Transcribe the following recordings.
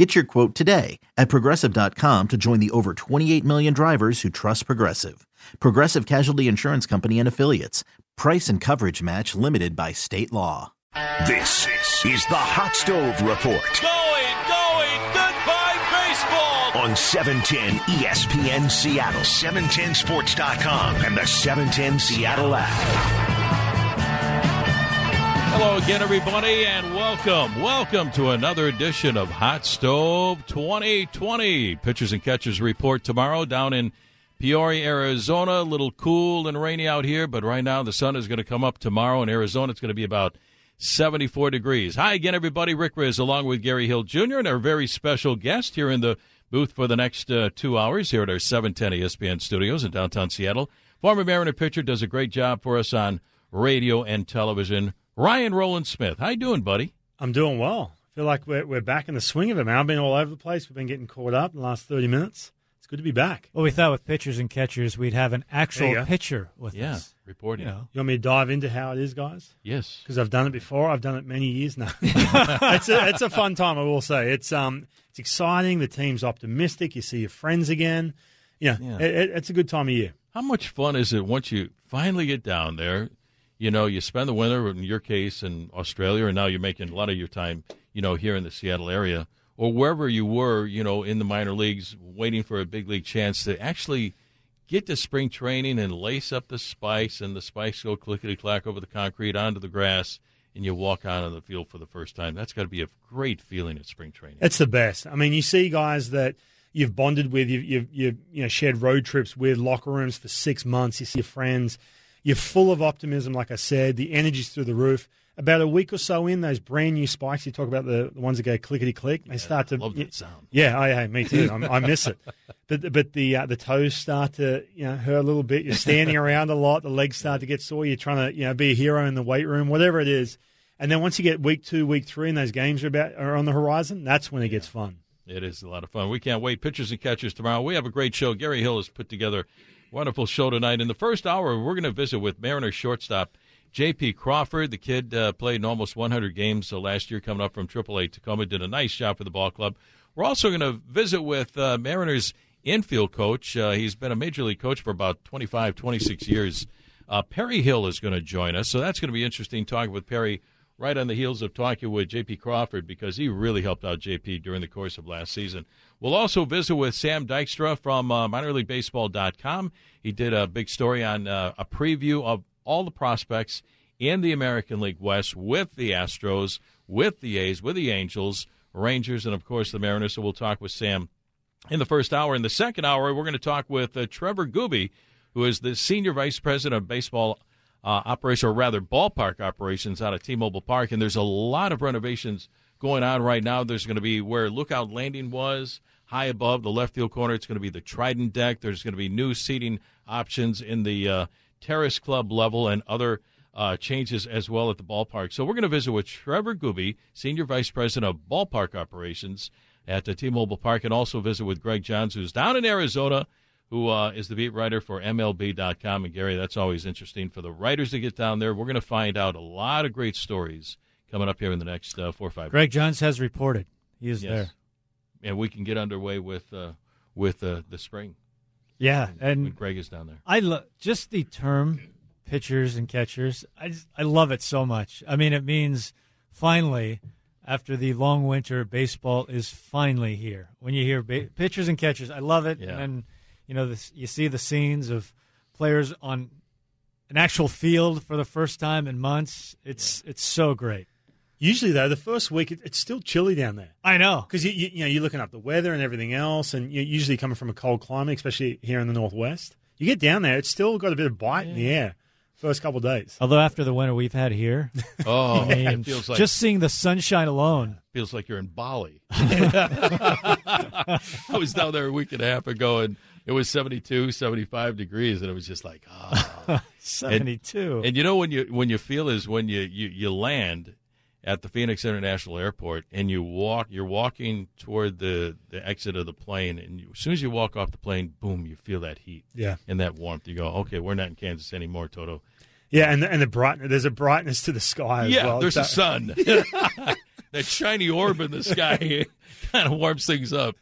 Get your quote today at progressive.com to join the over 28 million drivers who trust Progressive. Progressive Casualty Insurance Company and Affiliates. Price and coverage match limited by state law. This is the Hot Stove Report Going, going, goodbye baseball. on 710 ESPN Seattle, 710sports.com, and the 710 Seattle app. Hello again, everybody, and welcome. Welcome to another edition of Hot Stove 2020. Pitchers and catchers report tomorrow down in Peoria, Arizona. A little cool and rainy out here, but right now the sun is going to come up tomorrow in Arizona. It's going to be about 74 degrees. Hi again, everybody. Rick Rizzs along with Gary Hill Jr. and our very special guest here in the booth for the next uh, two hours here at our 710 ESPN studios in downtown Seattle. Former Mariner pitcher does a great job for us on radio and television. Ryan Rowland Smith. How you doing, buddy? I'm doing well. I feel like we're, we're back in the swing of it, man. I've been all over the place. We've been getting caught up in the last 30 minutes. It's good to be back. Well, we thought with pitchers and catchers, we'd have an actual pitcher with Yeah, us. reporting. You know, You want me to dive into how it is, guys? Yes. Because I've done it before. I've done it many years now. it's, a, it's a fun time, I will say. It's um, it's exciting. The team's optimistic. You see your friends again. Yeah, Yeah. It, it- it's a good time of year. How much fun is it once you finally get down there? You know, you spend the winter, in your case, in Australia, and now you're making a lot of your time, you know, here in the Seattle area or wherever you were, you know, in the minor leagues, waiting for a big league chance to actually get to spring training and lace up the spikes, and the spikes go clickety clack over the concrete onto the grass, and you walk out on the field for the first time. That's got to be a great feeling at spring training. It's the best. I mean, you see guys that you've bonded with, you've, you've, you've you know, shared road trips with, locker rooms for six months. You see your friends. You're full of optimism, like I said. The energy's through the roof. About a week or so in, those brand new spikes, you talk about the, the ones that go clickety click, they start to. love that sound. Yeah, I, hey, me too. I, I miss it. But but the uh, the toes start to you know hurt a little bit. You're standing around a lot. The legs start to get sore. You're trying to you know be a hero in the weight room, whatever it is. And then once you get week two, week three, and those games are about are on the horizon, that's when it gets fun. It is a lot of fun. We can't wait. Pitchers and catchers tomorrow. We have a great show. Gary Hill has put together wonderful show tonight. In the first hour, we're going to visit with Mariners shortstop J.P. Crawford. The kid uh, played in almost 100 games uh, last year, coming up from AAA Tacoma. Did a nice job for the ball club. We're also going to visit with uh, Mariners infield coach. Uh, he's been a major league coach for about 25, 26 years. Uh, Perry Hill is going to join us, so that's going to be interesting talking with Perry right on the heels of talking with J.P. Crawford because he really helped out J.P. during the course of last season. We'll also visit with Sam Dykstra from uh, minorleaguebaseball.com. He did a big story on uh, a preview of all the prospects in the American League West with the Astros, with the A's, with the Angels, Rangers, and of course the Mariners. So we'll talk with Sam in the first hour. In the second hour, we're going to talk with uh, Trevor Gooby, who is the senior vice president of baseball uh, operation, or rather ballpark operations out of T-Mobile Park. And there's a lot of renovations going on right now. There's going to be where Lookout Landing was, high above the left field corner. It's going to be the Trident deck. There's going to be new seating options in the uh, Terrace Club level and other uh, changes as well at the ballpark. So we're going to visit with Trevor Gooby, Senior Vice President of Ballpark Operations at uh, T-Mobile Park, and also visit with Greg Johns, who's down in Arizona, who uh, is the beat writer for MLB.com. And Gary, that's always interesting for the writers to get down there. We're going to find out a lot of great stories coming up here in the next uh, four or five. Greg Johns has reported. He is Yes. there. and we can get underway with uh, with uh, the spring. Yeah, when and Greg is down there. I love just the term pitchers and catchers. I just, I love it so much. I mean, it means finally, after the long winter, baseball is finally here. When you hear ba- pitchers and catchers, I love it. Yeah. And you know this, you see the scenes of players on an actual field for the first time in months. It's it's so great. Usually, though, the first week it, it's still chilly down there I know. because you, you, you know you're looking up the weather and everything else, and you're usually coming from a cold climate, especially here in the northwest. You get down there, it's still got a bit of bite in the air. First couple of days. Although after the winter we've had here, Oh, I mean, it feels like just seeing the sunshine alone. feels like you're in Bali. I was down there a week and a half ago, and it was 72, 75 degrees, and it was just like, ah. 72. And you know when you when you feel is when you, you, you land at the Phoenix International Airport and you walk you're walking toward the, the exit of the plane and you, as soon as you walk off the plane, boom, you feel that heat Yeah. and that warmth. You go, okay, we're not in Kansas anymore, Toto. Yeah, and the, and the brightness, there's a brightness to the sky as yeah, well. there's That- a sun. that shiny orb in the sky kind of warms things up.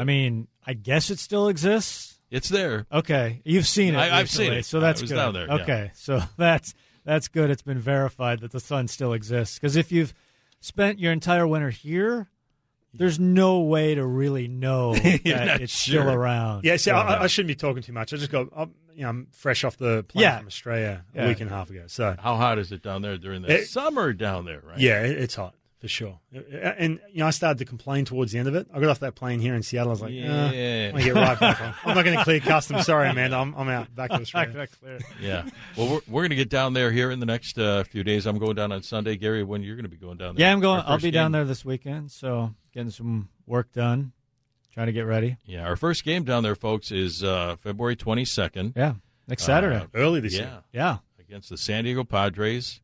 I mean, I guess it still exists. It's there. Okay, you've seen it. I- I've seen recently, it. so that's I was good. down there, yeah. Okay, so that's that's good. It's been verified that the sun still exists. Because if you've spent your entire winter here, there's no way to really know that it's sure. still around. Yeah, see, So- I, I shouldn't be talking too much. I just got, I'm, oh, you know, I'm fresh off the plane Yeah. from Australia a week and a half ago. So, How hot is it down there during the It- summer down there, right? yeah, it, it's hot for sure. And, you know, I started to complain towards the end of it. I got off that plane here in Seattle. I was like, yeah. Yeah. I'm get right back on. I'm not going to clear customs. Sorry, Amanda. I'm, I'm out. Back to Australia. Yeah. Well, we're, we're going to get down there here in the next uh, few days. I'm going down on Sunday. Gary, when you're going to be going down there? Yeah, I'm going. I'll first be down there this weekend, so getting some work done, trying to get ready. Yeah, our first game down there, folks, is uh, February 22nd. Yeah, next Saturday. Uh, Early this yeah, year. yeah, against the San Diego Padres.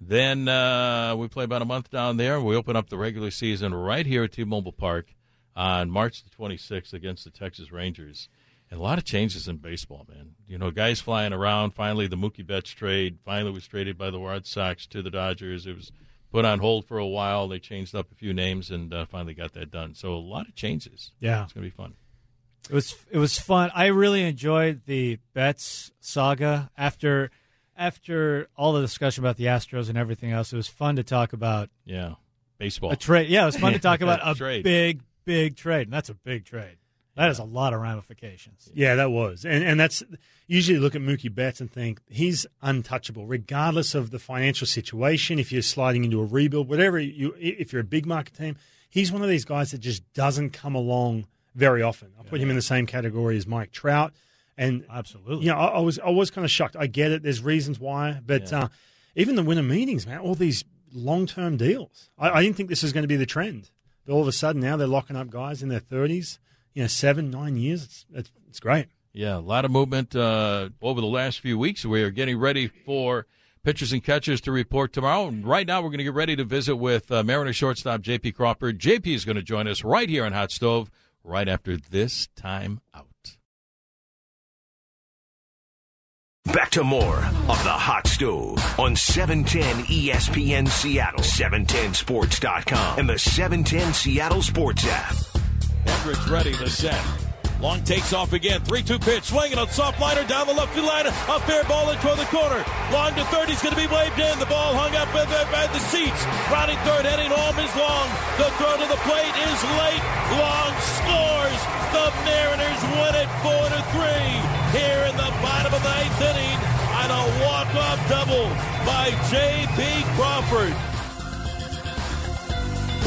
Then uh, we play about a month down there. We open up the regular season right here at T-Mobile Park on March the 26th against the Texas Rangers. And a lot of changes in baseball, man. You know, guys flying around. Finally, the Mookie Betts trade finally was traded by the Red Sox to the Dodgers. It was put on hold for a while. They changed up a few names and uh, finally got that done. So a lot of changes. yeah. It's going to be fun. It was it was fun. I really enjoyed the Betts saga after after all the discussion about the Astros and everything else. It was fun to talk about Yeah, baseball. a trade. Yeah, it was fun to talk about a Trade. big big trade, and that's a big trade. That has a lot of ramifications. Yeah, that was, and and that's usually look at Mookie Betts and think he's untouchable, regardless of the financial situation. If you're sliding into a rebuild, whatever you, if you're a big market team, he's one of these guys that just doesn't come along very often. I put him in the same category as Mike Trout, and Absolutely. you know, I, I was I was kind of shocked. I get it. There's reasons why, but uh, even the winter meetings, man, all these long term deals. I, I didn't think this was going to be the trend. But all of a sudden now they're locking up guys in their 30s, you know, seven, nine years. It's it's, it's great. Yeah, a lot of movement uh, over the last few weeks. We are getting ready for pitchers and catchers to report tomorrow. And right now, we're going to get ready to visit with uh, Mariner shortstop J.P. Crawford. J.P. is going to join us right here on Hot Stove right after this time out. Back to more of the Hot Stove on E 710 ESPN Seattle, 710sports.com, and the 710 Seattle Sports app. Hendricks ready to set. Long takes off again. 3 2 pitch. Swinging on soft liner down the left field line. A fair ball in toward the corner. Long to third. He's going to be waved in. The ball hung up by the, by the seats. Rounding third. Heading home is Long. The throw to the plate is late. Long scores. The Mariners win it 4 to 3 here in the bottom of the ninth inning on a walk-off double by J.P. Crawford.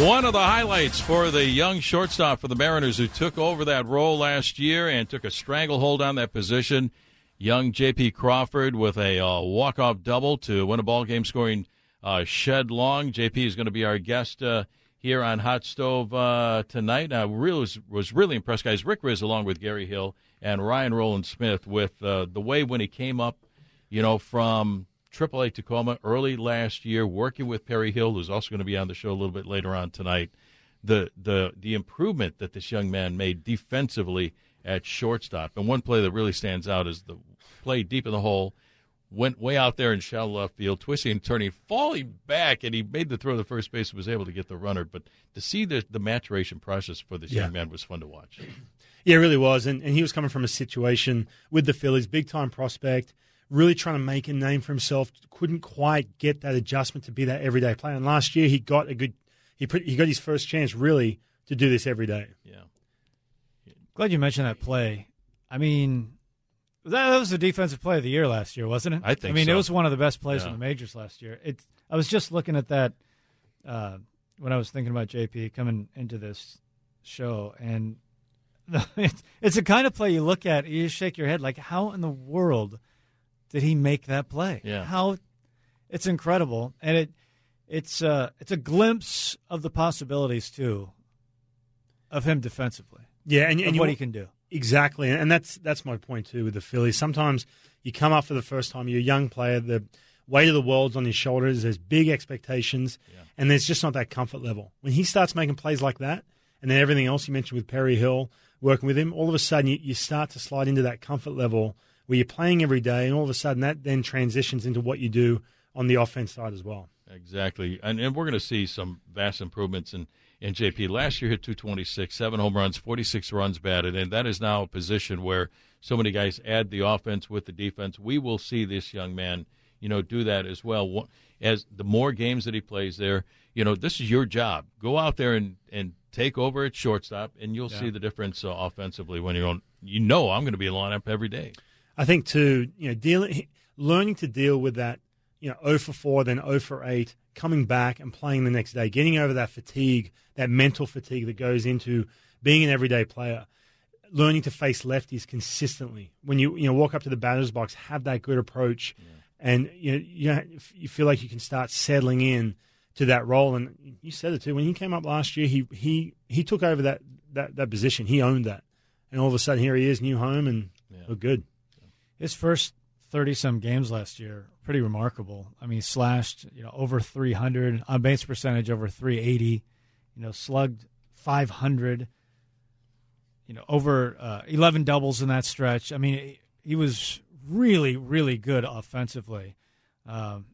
One of the highlights for the young shortstop for the Mariners who took over that role last year and took a stranglehold on that position. Young J.P. Crawford with a uh, walk-off double to win a ball game, scoring uh, Shed Long. J.P. is going to be our guest uh, here on Hot Stove uh, tonight. I really was, was really impressed, guys. Rick Rizzs along with Gary Hill and Ryan Rowland Smith with uh, the way when he came up, you know, from AAA Tacoma early last year, working with Perry Hill, who's also going to be on the show a little bit later on tonight. The the the improvement that this young man made defensively at shortstop, and one play that really stands out is the play deep in the hole, went way out there in shallow left field, twisting and turning, falling back, and he made the throw to first base and was able to get the runner. But to see the the maturation process for this Yeah. young man was fun to watch. Yeah, it really was. And, and he was coming from a situation with the Phillies, big time prospect, really trying to make a name for himself. Couldn't quite get that adjustment to be that everyday player. And last year he got a good, he put, he got his first chance really to do this every day. Yeah. Glad you mentioned that play. I mean, that, that was the defensive play of the year last year, wasn't it? I think I mean, so. it was one of the best plays Yeah. in the majors last year. It. I was just looking at that uh, when I was thinking about JP coming into this show, and it's, it's a kind of play you look at, you shake your head, like, how in the world did he make that play? Yeah. How it's incredible, and it it's uh, it's a glimpse of the possibilities too of him defensively Yeah, and, and of you, what he can do. Exactly, and that's that's my point too with the Phillies. Sometimes you come up for the first time, you're a young player, the weight of the world's on your shoulders. There's big expectations, yeah. and there's just not that comfort level. When he starts making plays like that, and then everything else you mentioned with Perry Hill working with him, all of a sudden you, you start to slide into that comfort level where you're playing every day, and all of a sudden that then transitions into what you do on the offense side as well. Exactly, and, and we're going to see some vast improvements in in JP. Last year hit 226, seven home runs, 46 runs batted, and that is now a position where so many guys add the offense with the defense. We will see this young man, you know, do that as well. As the more games that he plays there, you know, this is your job. Go out there and and take over at shortstop, and you'll yeah. see the difference uh, offensively when you're on. You know, I'm going to be in lineup every day. I think too, you know, dealing, learning to deal with that, you know, 0 for 4, then 0 for 8, coming back and playing the next day, getting over that fatigue, that mental fatigue that goes into being an everyday player, learning to face lefties consistently. When you you know walk up to the batter's box, have that good approach, yeah. and you know, you know, you feel like you can start settling in to that role. And you said it too. When he came up last year, he he he took over that that, that position. He owned that, and all of a sudden here he is, new home, and yeah. look good. His first thirty some games last year, pretty remarkable. I mean, he slashed you know over three hundred on base percentage over three eighty, you know, slugged five hundred. You know, over uh, eleven doubles in that stretch. I mean, he, he was really, really good offensively. Um,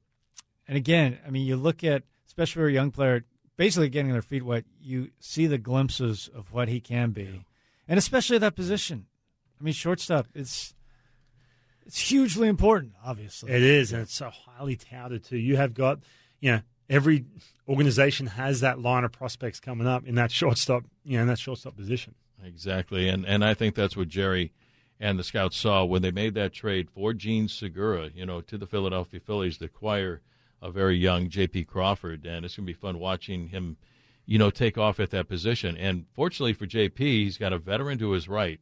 and again, I mean, you look at especially for a young player, basically getting their feet wet, you see the glimpses of what he can be, yeah. and especially that position. I mean, shortstop. It's it's hugely important. Obviously, it is, and it's so highly touted too. You have got, you know, every organization has that line of prospects coming up in that shortstop, you know, in that shortstop position. Exactly, and and I think that's what Jerry and the scouts saw when they made that trade for Jean Segura, you know, to the Philadelphia Phillies to acquire a very young J.P. Crawford, and it's going to be fun watching him, you know, take off at that position. And fortunately for J.P., he's got a veteran to his right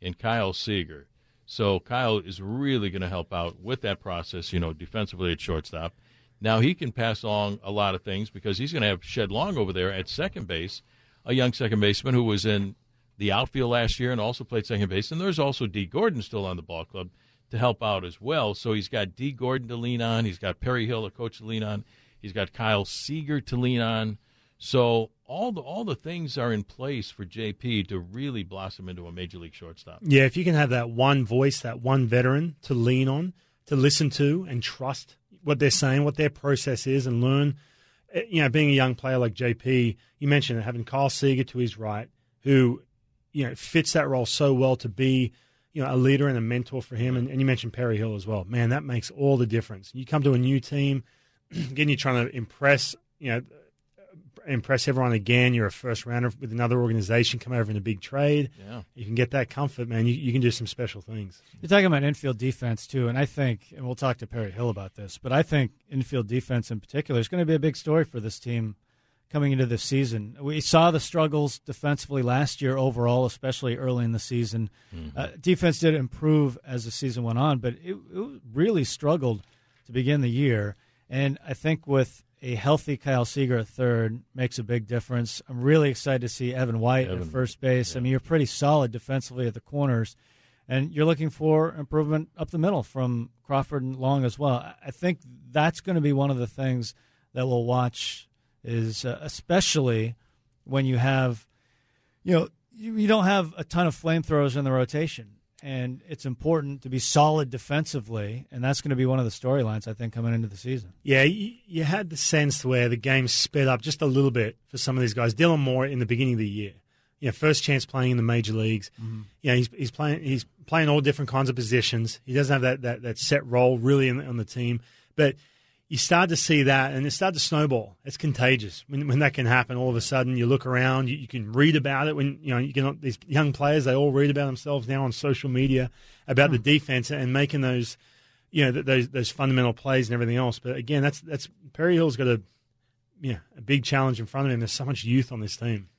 in Kyle Seager. So Kyle is really going to help out with that process, you know, defensively at shortstop. Now he can pass along a lot of things because he's going to have Shed Long over there at second base, a young second baseman who was in the outfield last year and also played second base. And there's also Dee Gordon still on the ball club to help out as well. So he's got Dee Gordon to lean on. He's got Perry Hill, a coach, to lean on. He's got Kyle Seager to lean on. So all the all the things are in place for JP to really blossom into a major league shortstop. Yeah, if you can have that one voice, that one veteran to lean on, to listen to, and trust what they're saying, what their process is, and learn. Eh, you know, being a young player like JP, you mentioned having Kyle Seager to his right, who you know fits that role so well to be you know, a leader and a mentor for him. And, and you mentioned Perry Hill as well. Man, that makes all the difference. You come to a new team, again, you're trying to impress, you know, impress everyone again. You're a first rounder with another organization, come over in a big trade. Yeah. You can get that comfort, man. You, you can do some special things. You're talking about infield defense, too. And I think, and we'll talk to Perry Hill about this, but I think infield defense in particular is going to be a big story for this team coming into this season. We saw the struggles defensively last year overall, especially early in the season. Mm-hmm. Uh, defense did improve as the season went on, but it, it, really struggled to begin the year. And I think with a healthy Kyle Seager at third makes a big difference. I'm really excited to see Evan White Evan, at first base. Yeah. I mean, you're pretty solid defensively at the corners. And you're looking for improvement up the middle from Crawford and Long as well. I think that's going to be one of the things that we'll watch is uh, especially when you have, you know, you, you don't have a ton of flamethrowers in the rotation. And it's important to be solid defensively, and that's going to be one of the storylines I think coming into the season. Yeah, you, you had the sense where the game sped up just a little bit for some of these guys. Dylan Moore in the beginning of the year, you know, first chance playing in the major leagues. Mm-hmm. You know, he's, he's playing he's playing all different kinds of positions. He doesn't have that that, that set role really in, on the team, but you start to see that and it starts to snowball. It's contagious when, when that can happen. All of a sudden, you look around, you, you, can read about it. When you know you can, these young players, they all read about themselves now on social media about the hmm. defense and making those, you know, those those fundamental plays and everything else. But again, that's that's Perry Hill's got a, yeah, a big challenge in front of him. There's so much youth on this team.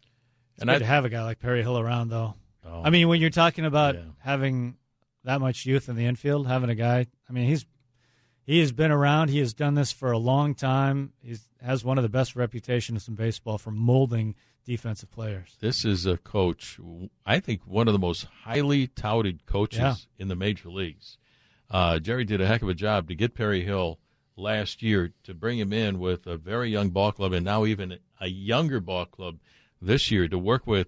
It's and good I, to have a guy like Perry Hill around, though. Oh, I mean, when you're talking about yeah. having that much youth in the infield, having a guy, I mean, he's he has been around. He has done this for a long time. He has one of the best reputations in baseball for molding defensive players. This is a coach, I think, one of the most highly touted coaches Yeah. in the major leagues. Uh, Jerry did a heck of a job to get Perry Hill last year to bring him in with a very young ball club and now even a younger ball club this year to work with,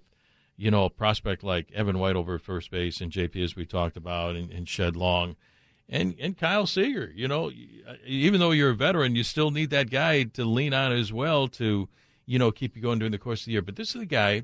you know, a prospect like Evan White over at first base and JP as we talked about and, and Shed Long and and Kyle Seager. You know, even though you're a veteran, you still need that guy to lean on as well to, you know, keep you going during the course of the year. But this is the guy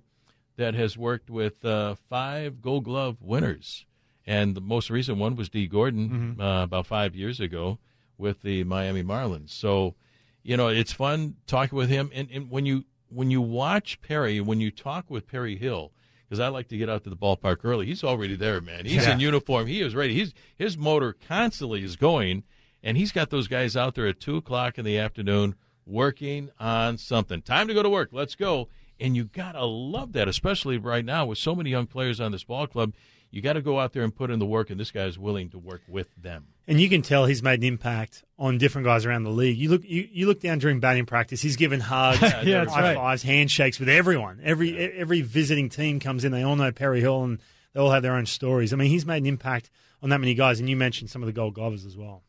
that has worked with uh, five Gold Glove winners, and the most recent one was Dee Gordon uh, about five years ago with the Miami Marlins. So, you know, it's fun talking with him. And, and when you when you watch Perry, when you talk with Perry Hill, because I like to get out to the ballpark early, he's already there, man. He's Yeah. in uniform. He is ready. He's his motor constantly is going, and he's got those guys out there at two o'clock in the afternoon working on something. Time to go to work. Let's go. And you gotta love that, especially right now with so many young players on this ball club. You got to go out there and put in the work, and this guy is willing to work with them. And you can tell he's made an impact on different guys around the league. You look, you, you look down during batting practice. He's given hugs, Yeah, high right. fives, handshakes with everyone. Every e- every visiting team comes in. They all know Perry Hill, and they all have their own stories. I mean, he's made an impact on that many guys. And you mentioned some of the Gold Glovers as well.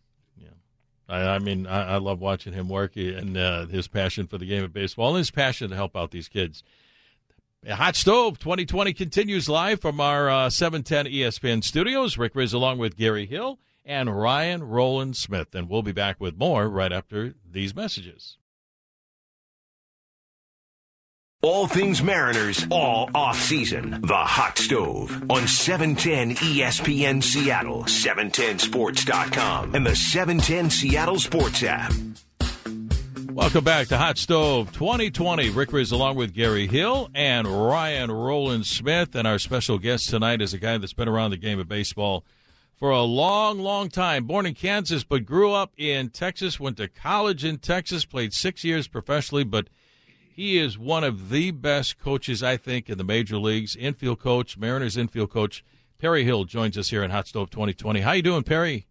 I, I mean, I, I love watching him work and uh, his passion for the game of baseball and his passion to help out these kids. Hot Stove 2020 continues live from our uh, 710 ESPN studios. Rick Rizzs along with Gary Hill and Ryan Rowland Smith. And we'll be back with more right after these messages. All things Mariners, all off season. The Hot Stove on E 710 ESPN Seattle, 710sports.com, and the 710 Seattle Sports app. Welcome back to Hot Stove 2020. Rick Rizzs along with Gary Hill and Ryan Rowland Smith. And our special guest tonight is a guy that's been around the game of baseball for a long, long time. Born in Kansas, but grew up in Texas, went to college in Texas, played six years professionally, but he is one of the best coaches, I think, in the major leagues. Infield coach, Mariners infield coach, Perry Hill joins us here in Hot Stove 2020. How you doing, Perry?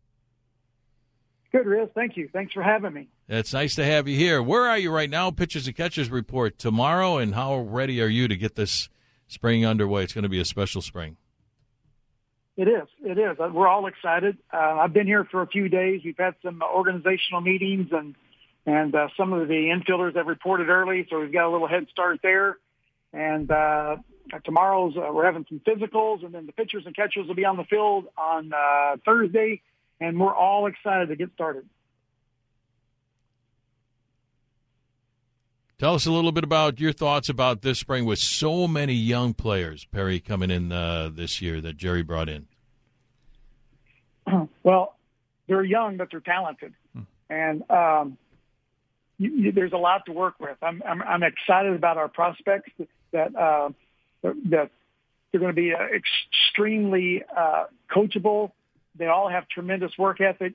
Good, Rizzs. Thank you. Thanks for having me. It's nice to have you here. Where are you right now? Pitchers and catchers report tomorrow, and how ready are you to get this spring underway? It's going to be a special spring. It is. It is. Uh, We're all excited. Uh, I've been here for a few days. We've had some organizational meetings, and and uh, some of the infielders have reported early, so we've got a little head start there. And uh, tomorrow's uh, we're having some physicals, and then the pitchers and catchers will be on the field on uh, Thursday, and we're all excited to get started. Tell us a little bit about your thoughts about this spring with so many young players, Perry, coming in uh, this year that Jerry brought in. Well, they're young, but they're talented, and um, you, you, there's a lot to work with. I'm, I'm, I'm excited about our prospects that uh, that they're going to be uh, extremely uh, coachable. They all have tremendous work ethic.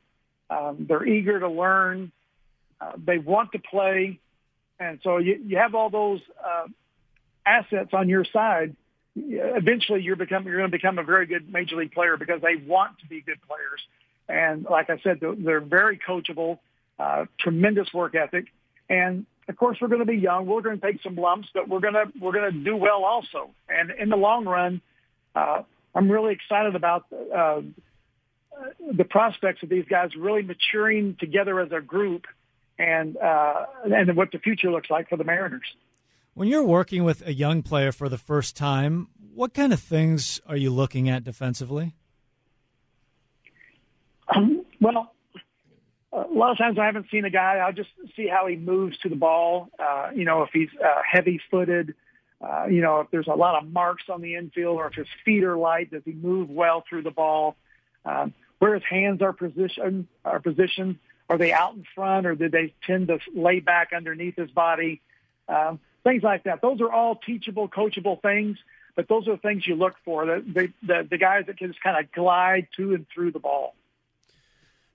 Um, they're eager to learn. Uh, they want to play, and so you, you have all those uh, assets on your side. Eventually, you're become you're going to become a very good major league player because they want to be good players. And like I said, they're, they're very coachable, uh, tremendous work ethic, and of course we're going to be young. We're going to take some lumps, but we're going to we're going to do well also. And in the long run, uh, I'm really excited about uh, the prospects of these guys really maturing together as a group, and uh, and what the future looks like for the Mariners. When you're working with a young player for the first time, what kind of things are you looking at defensively? Um, well, a lot of times I haven't seen a guy. I'll just see how he moves to the ball. Uh, you know, if he's uh, heavy-footed, uh, you know, if there's a lot of marks on the infield, or if his feet are light, does he move well through the ball? Um, where his hands are positioned, are positioned. Are they out in front, or do they tend to lay back underneath his body? Um, things like that. Those are all teachable, coachable things. But those are the things you look for. The the, the, the guys that can just kind of glide to and through the ball.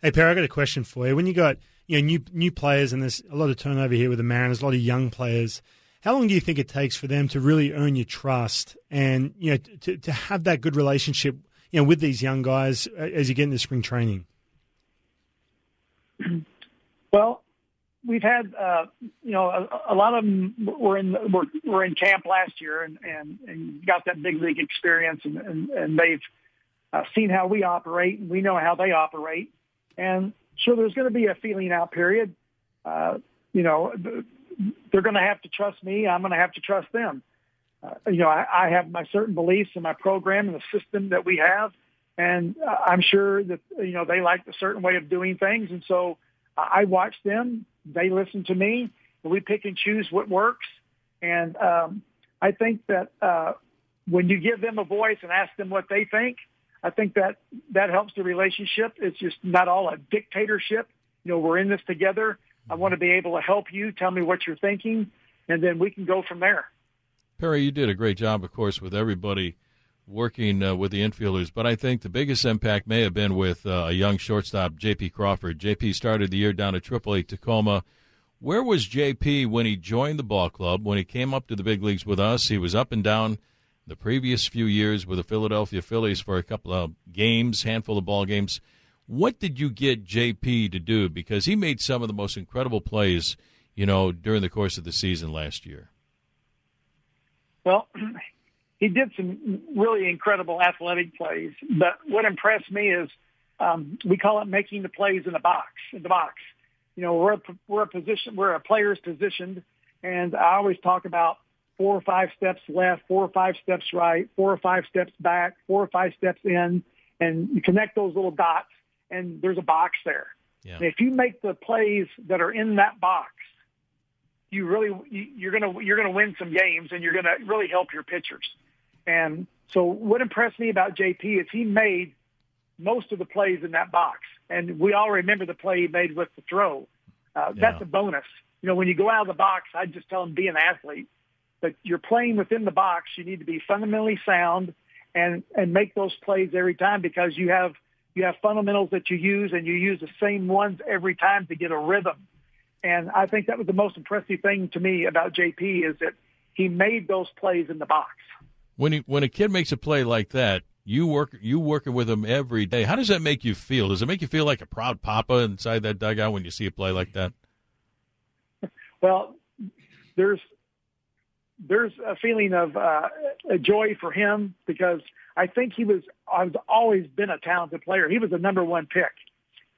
Hey, Perry, I got a question for you. When you got you know new new players, and there's a lot of turnover here with the Mariners, a lot of young players. How long do you think it takes for them to really earn your trust and you know to to have that good relationship you know with these young guys as you get into spring training? Well, we've had uh, you know a, a lot of them were in were, were in camp last year and and, and got that big league experience and and, and they've uh, seen how we operate and we know how they operate and so there's going to be a feeling out period. Uh, you know, they're going to have to trust me. I'm going to have to trust them. Uh, you know, I, I have my certain beliefs in my program and the system that we have, and I'm sure that you know they like a certain way of doing things, and so I watch them. They listen to me. We pick and choose what works, and um, I think that uh, when you give them a voice and ask them what they think, I think that that helps the relationship. It's just not all a dictatorship. You know, we're in this together. I want to be able to help you. Tell me what you're thinking, and then we can go from there. Perry, you did a great job, of course, with everybody working uh, with the infielders, but I think the biggest impact may have been with uh, a young shortstop, J.P. Crawford. J.P. started the year down at AAA Tacoma. Where was J.P. when he joined the ball club? When he came up to the big leagues with us, he was up and down the previous few years with the Philadelphia Phillies for a couple of games, handful of ball games. What did you get JP to do? Because he made some of the most incredible plays, you know, during the course of the season last year. Well, he did some really incredible athletic plays. But what impressed me is um, we call it making the plays in the box. In the box, you know, we're a, we're a position, we're a player's positioned, and I always talk about four or five steps left, four or five steps right, four or five steps back, four or five steps in, and you connect those little dots, and there's a box there. Yeah. if you make the plays that are in that box, you really you're gonna you're gonna win some games, and you're gonna really help your pitchers. And so, what impressed me about JP is he made most of the plays in that box, and we all remember the play he made with the throw. Uh, yeah. That's a bonus. You know, when you go out of the box, I just tell him be an athlete but you're playing within the box. You need to be fundamentally sound and and make those plays every time because you have you have fundamentals that you use and you use the same ones every time to get a rhythm. And I think that was the most impressive thing to me about JP is that he made those plays in the box. When he, when a kid makes a play like that, you work you working with him every day. How does that make you feel? Does it make you feel like a proud papa inside that dugout when you see a play like that? Well, there's there's a feeling of uh, a joy for him because I think he was I've always been a talented player. He was a number one pick.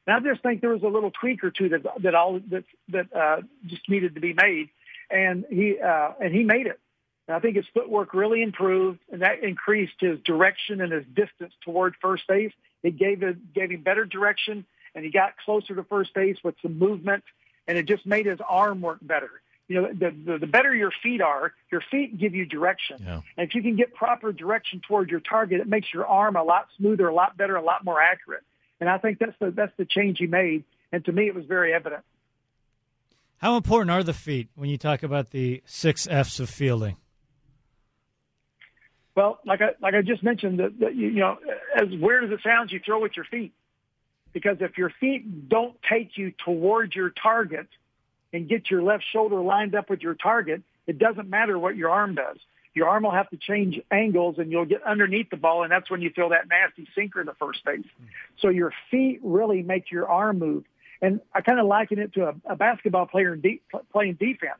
And I just think there was a little tweak or two that that all that that uh, just needed to be made, and he uh, and he made it. And I think his footwork really improved, and that increased his direction and his distance toward first base. It gave it gave him better direction, and he got closer to first base with some movement, and it just made his arm work better you know, the, the, the better your feet are, your feet give you direction. Yeah. And if you can get proper direction toward your target, it makes your arm a lot smoother, a lot better, a lot more accurate. And I think that's the, that's the change he made. And to me, it was very evident. How important are the feet when you talk about the six F's of fielding? Well, like I, like I just mentioned, that, that you know, as weird as it sounds, you throw with your feet. Because if your feet don't take you towards your target – and get your left shoulder lined up with your target, it doesn't matter what your arm does. Your arm will have to change angles and you'll get underneath the ball and that's when you throw that nasty sinker to first base. So your feet really make your arm move. And I kind of liken it to a, a basketball player de- playing defense.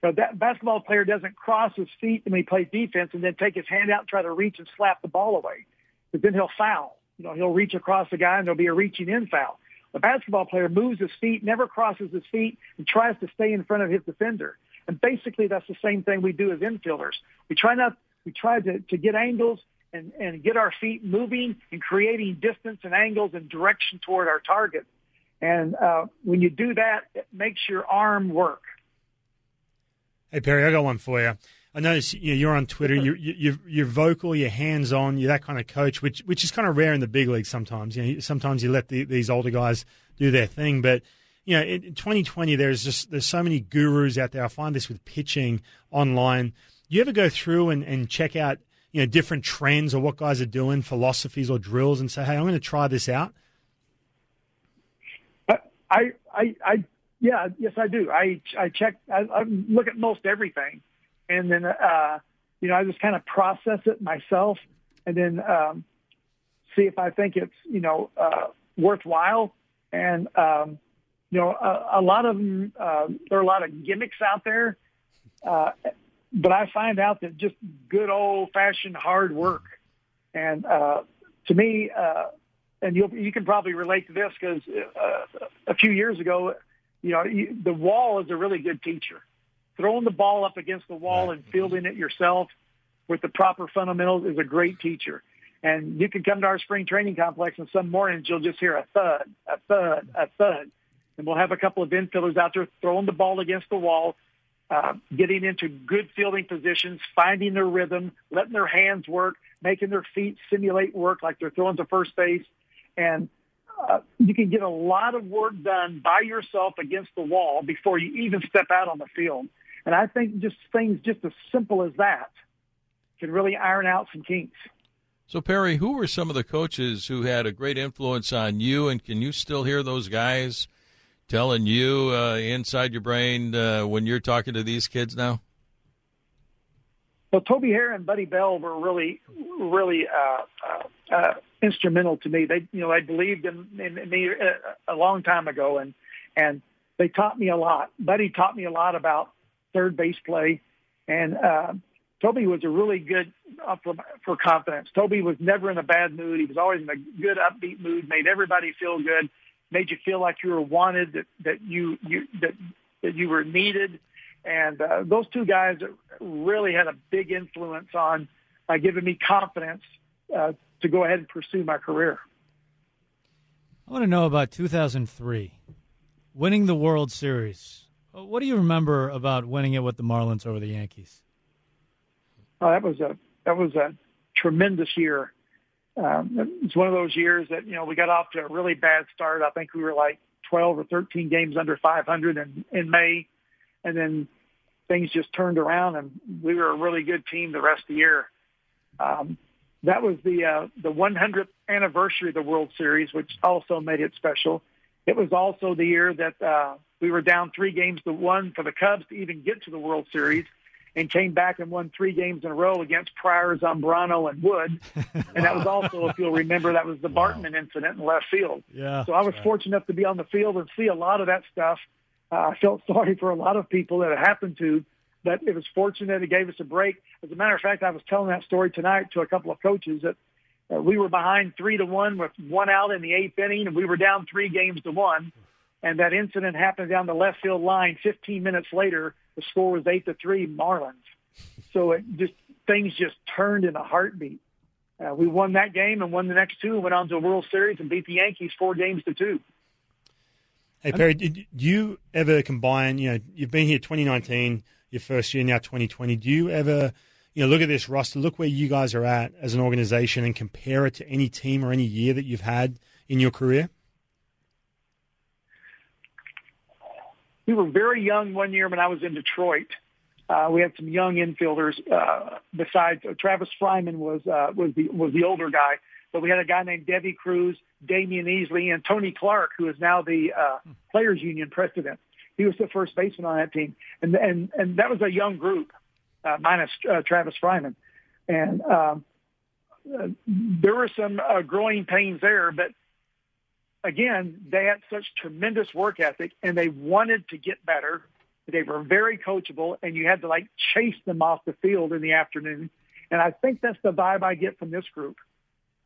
So that basketball player doesn't cross his feet when he plays defense and then take his hand out and try to reach and slap the ball away. But then he'll foul. You know, he'll reach across the guy and there'll be a reaching in foul. A basketball player moves his feet, never crosses his feet, and tries to stay in front of his defender. And basically, that's the same thing we do as infielders. We try not, we try to, to get angles and, and get our feet moving and creating distance and angles and direction toward our target. And uh, when you do that, it makes your arm work. Hey Perry, I got one for you. I notice you know, you're on Twitter. You're, you're, you're vocal. You're hands on. You're that kind of coach, which which is kind of rare in the big leagues. Sometimes, you know, sometimes you let the, these older guys do their thing. But you know, in 2020, there's just there's so many gurus out there. I find this with pitching online. Do you ever go through and, and check out you know different trends or what guys are doing, philosophies or drills, and say, hey, I'm going to try this out? I I I yeah yes I do. I I check. I, I look at most everything and then uh, you know I just kind of process it myself, and then um, see if I think it's you know uh, worthwhile. And um, you know, a, a lot of them, uh, there are a lot of gimmicks out there. Uh, but I find out that just good old fashioned hard work. And, uh, to me, uh, and you you can probably relate to this because uh, a few years ago, you know, the wall is a really good teacher. Throwing the ball up against the wall and fielding it yourself with the proper fundamentals is a great teacher. And you can come to our spring training complex and some mornings you'll just hear a thud, a thud, a thud. And we'll have a couple of infielders out there throwing the ball against the wall, uh, getting into good fielding positions, finding their rhythm, letting their hands work, making their feet simulate work like they're throwing to first base. And uh, you can get a lot of work done by yourself against the wall before you even step out on the field. And I think just things just as simple as that can really iron out some kinks. So, Perry, who were some of the coaches who had a great influence on you, and can you still hear those guys telling you uh, inside your brain uh, when you're talking to these kids now? Well, Toby Harrah and Buddy Bell were really, really uh, uh, uh, instrumental to me. They, you know, I believed in, in, in me a, a long time ago, and and they taught me a lot. Buddy taught me a lot about third base play, and uh, Toby was a really good uh, for, for confidence. Toby was never in a bad mood. He was always in a good, upbeat mood. Made everybody feel good. Made you feel like you were wanted. That that you you that that you were needed. And uh, those two guys really had a big influence on uh, giving me confidence uh, to go ahead and pursue my career. I want to know about 2003, winning the World Series. What do you remember about winning it with the Marlins over the Yankees? Oh, that was a that was a tremendous year. Um, it's one of those years that you know we got off to a really bad start. I think we were like 12 or 13 games under 500 in in May, and then things just turned around, and we were a really good team the rest of the year. Um, that was the uh, the 100th anniversary of the World Series, which also made it special. It was also the year that uh, we were down three games to one for the Cubs to even get to the World Series and came back and won three games in a row against Prior, Zambrano, and Wood. And that was also, if you'll remember, that was the Bartman wow. incident in left field. Yeah. So I was right. fortunate enough to be on the field and see a lot of that stuff. Uh, I felt sorry for a lot of people that it happened to, but it was fortunate it gave us a break. As a matter of fact, I was telling that story tonight to a couple of coaches that uh, we were behind three to one with one out in the eighth inning, and we were down three games to one. And that incident happened down the left field line. 15 minutes later, the score was eight to three Marlins. So it just things just turned in a heartbeat. Uh, we won that game and won the next two and went on to a World Series and beat the Yankees four games to two. Hey Perry, did you ever combine? You know, you've been here 2019, your first year now 2020. Do you ever, you know, look at this roster, look where you guys are at as an organization, and compare it to any team or any year that you've had in your career? we were very young one year when I was in Detroit. Uh, we had some young infielders. Uh, besides uh, Travis Fryman was uh, was the was the older guy, but we had a guy named Deivi Cruz, Damion Easley, and Tony Clark, who is now the uh, Players Union president. He was the first baseman on that team, and and and that was a young group, uh, minus uh, Travis Fryman, and um, uh, there were some uh, growing pains there, but again, they had such tremendous work ethic and they wanted to get better. They were very coachable and you had to like chase them off the field in the afternoon. And I think that's the vibe I get from this group.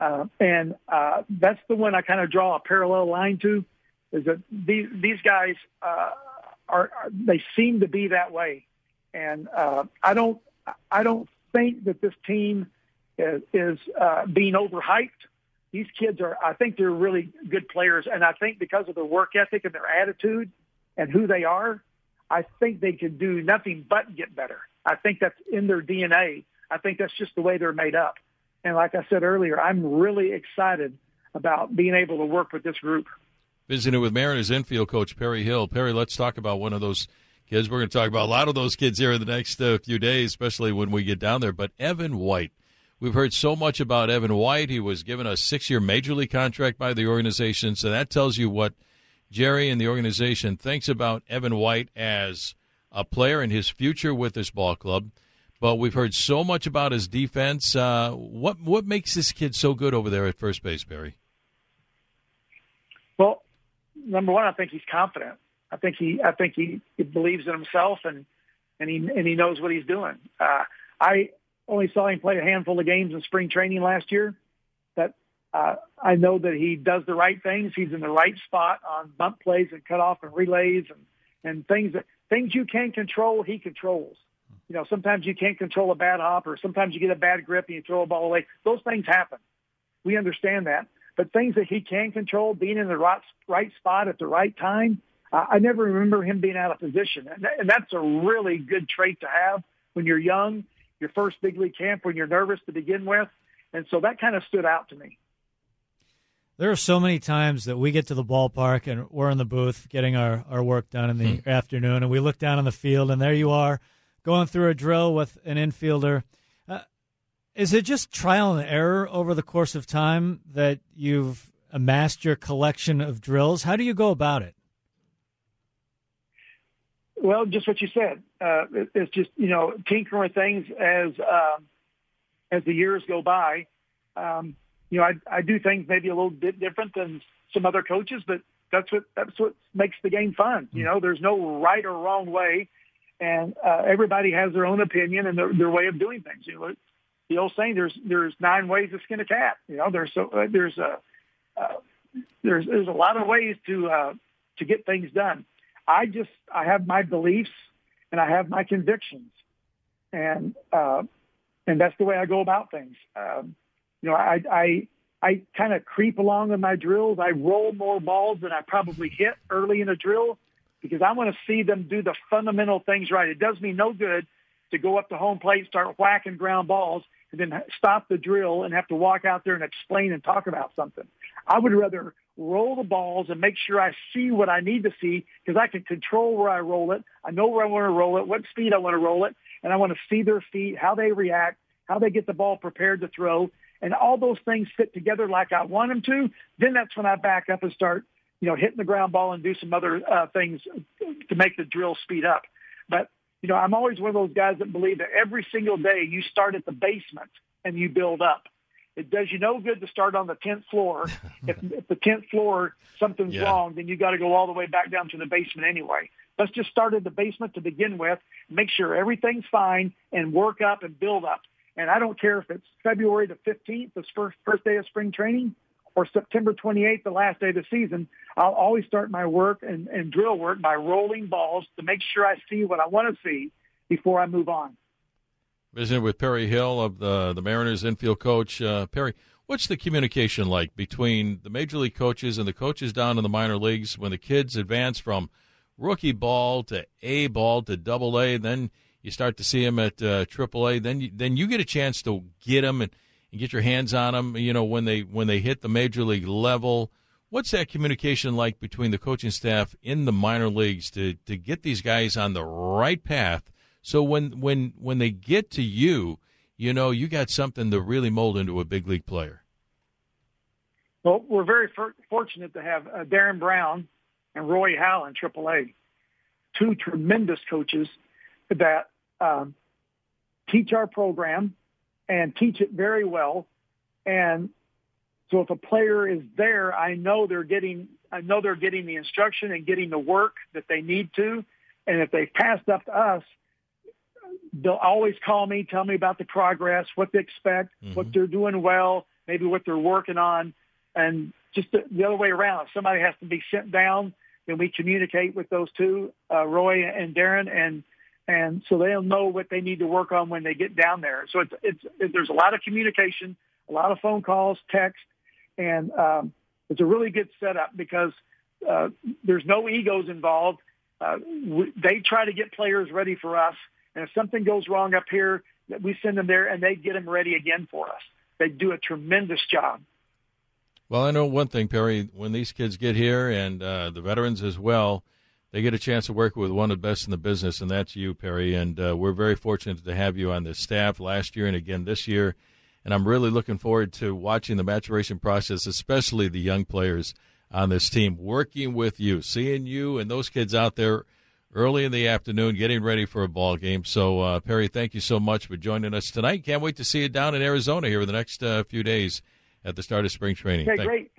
Uh, and uh, that's the one I kind of draw a parallel line to is that these, these guys uh, are, are, they seem to be that way. And uh, I don't, I don't think that this team is, is uh, being overhyped these kids are, I think they're really good players. And I think because of their work ethic and their attitude and who they are, I think they can do nothing but get better. I think that's in their DNA. I think that's just the way they're made up. And like I said earlier, I'm really excited about being able to work with this group. Visiting with Mariners infield coach Perry Hill. Perry, let's talk about one of those kids. We're going to talk about a lot of those kids here in the next uh, few days, especially when we get down there. But Evan White, We've heard so much about Evan White. He was given a six year major league contract by the organization. So that tells you what Jerry and the organization thinks about Evan White as a player and his future with this ball club. But we've heard so much about his defense. Uh, what what makes this kid so good over there at first base, Barry? Well, number one, I think he's confident. I think he, I think he, he believes in himself and and he and he knows what he's doing. Uh, I only saw him play a handful of games in spring training last year. That uh, I know that he does the right things. He's in the right spot on bump plays and cutoff and relays and and things that things you can control. He controls. You know, sometimes you can't control a bad hop, or sometimes you get a bad grip and you throw a ball away. Those things happen. We understand that. But things that he can control, being in the right, right spot at the right time, uh, I never remember him being out of position. And, and that's a really good trait to have when you're young, your first big league camp, when you're nervous to begin with. And so that kind of stood out to me. There are so many times that we get to the ballpark and we're in the booth getting our, our work done in the hmm. afternoon, and we look down on the field, and there you are going through a drill with an infielder. Uh, is it just trial and error over the course of time that you've amassed your collection of drills? How do you go about it? Well, just what you said. Uh, it, it's just you know tinkering with things as um, as the years go by. Um, you know, I, I do things maybe a little bit different than some other coaches, but that's what that's what makes the game fun. You know, there's no right or wrong way and uh, everybody has their own opinion and their, their way of doing things. You know, the old saying, "There's there's nine ways to skin a cat." You know, there's so uh, there's a uh, there's there's a lot of ways to uh, to get things done. I just I have my beliefs and I have my convictions, and uh, and that's the way I go about things. Um, you know, I I I kind of creep along in my drills. I roll more balls than I probably hit early in a drill because I want to see them do the fundamental things right. It does me no good to go up to home plate, and start whacking ground balls, and then stop the drill and have to walk out there and explain and talk about something. I would rather roll the balls and make sure I see what I need to see because I can control where I roll it. I know where I want to roll it, what speed I want to roll it, and I want to see their feet, how they react, how they get the ball prepared to throw, and all those things fit together like I want them to. Then that's when I back up and start you know, hitting the ground ball and do some other uh, things to make the drill speed up. But, you know, I'm always one of those guys that believe that every single day you start at the basement and you build up. It does you no good to start on the 10th floor. if, if the 10th floor, something's yeah. wrong, then you got to go all the way back down to the basement anyway. Let's just start at the basement to begin with, make sure everything's fine and work up and build up. And I don't care if it's February the 15th, the first, first day of spring training, or September 28th, the last day of the season, I'll always start my work and, and drill work by rolling balls to make sure I see what I want to see before I move on. Visiting with Perry Hill of the the Mariners infield coach. Uh, Perry, what's the communication like between the major league coaches and the coaches down in the minor leagues when the kids advance from rookie ball to A ball to Double A, then you start to see them at uh, Triple A, then you, then you get a chance to get them and and get your hands on them. You know when they when they hit the major league level. What's that communication like between the coaching staff in the minor leagues to, to get these guys on the right path? So when when when they get to you, you know you got something to really mold into a big league player. Well, we're very for- fortunate to have uh, Darren Brown and Roy Howell in AAA, two tremendous coaches that um, teach our program and teach it very well. And so if a player is there, I know they're getting, I know they're getting the instruction and getting the work that they need to. And if they've passed up to us, they'll always call me, tell me about the progress, what they expect, mm-hmm. what they're doing well, maybe what they're working on. And just the, the other way around, if somebody has to be sent down, then we communicate with those two, uh, Roy and Darren, and and so they'll know what they need to work on when they get down there. So it's it's it, there's a lot of communication, a lot of phone calls, text, and um, it's a really good setup because uh, there's no egos involved. Uh, we, they try to get players ready for us, and if something goes wrong up here, we send them there and they get them ready again for us. They do a tremendous job. Well, I know one thing, Perry. When these kids get here, and uh, the veterans as well, they get a chance to work with one of the best in the business, and that's you, Perry. And uh, we're very fortunate to have you on the staff last year and again this year. And I'm really looking forward to watching the maturation process, especially the young players on this team, working with you, seeing you and those kids out there early in the afternoon, getting ready for a ball game. So, uh, Perry, thank you so much for joining us tonight. Can't wait to see you down in Arizona here in the next uh, few days at the start of spring training. Okay, thank- great.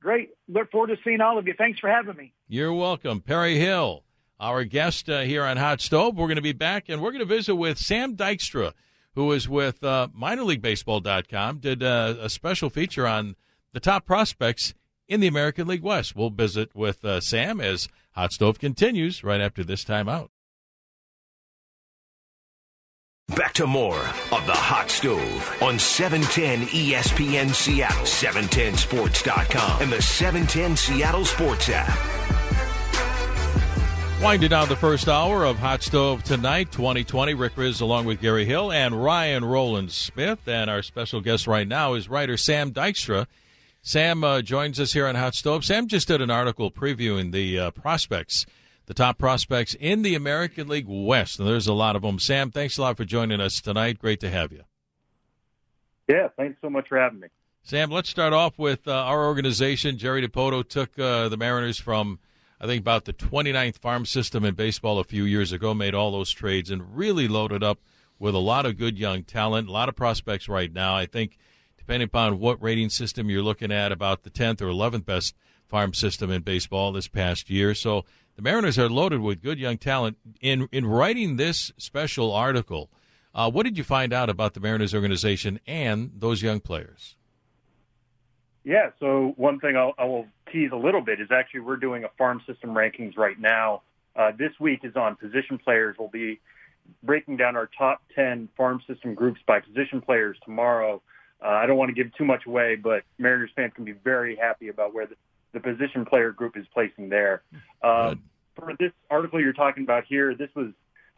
Great. Look forward to seeing all of you. Thanks for having me. You're welcome. Perry Hill, our guest uh, here on Hot Stove. We're going to be back and we're going to visit with Sam Dykstra, who is with uh, minorleaguebaseball.com, did uh, a special feature on the top prospects in the American League West. We'll visit with uh, Sam as Hot Stove continues right after this time out. Back to more of the Hot Stove on 710 ESPN Seattle, 710sports.com, and the 710 Seattle Sports app. Winding down the first hour of Hot Stove tonight, 2020. Rick Rizzs along with Gary Hill and Ryan Rowland Smith. And our special guest right now is writer Sam Dykstra. Sam uh, joins us here on Hot Stove. Sam just did an article previewing the uh, prospects the top prospects in the American League West. And there's a lot of them. Sam, thanks a lot for joining us tonight. Great to have you. Yeah, thanks so much for having me. Sam, let's start off with uh, our organization. Jerry Dipoto took uh, the Mariners from, I think, about the 29th farm system in baseball a few years ago, made all those trades, and really loaded up with a lot of good young talent, a lot of prospects right now. I think, depending upon what rating system you're looking at, about the 10th or 11th best farm system in baseball this past year. So the Mariners are loaded with good young talent. In in writing this special article, uh, what did you find out about the Mariners organization and those young players? Yeah, so one thing I'll, I will tease a little bit is actually we're doing a farm system rankings right now. Uh, this week is on position players. We'll be breaking down our top 10 farm system groups by position players tomorrow. Uh, I don't want to give too much away, but Mariners fans can be very happy about where the, the position player group is placing there. Um, for this article you're talking about here, this was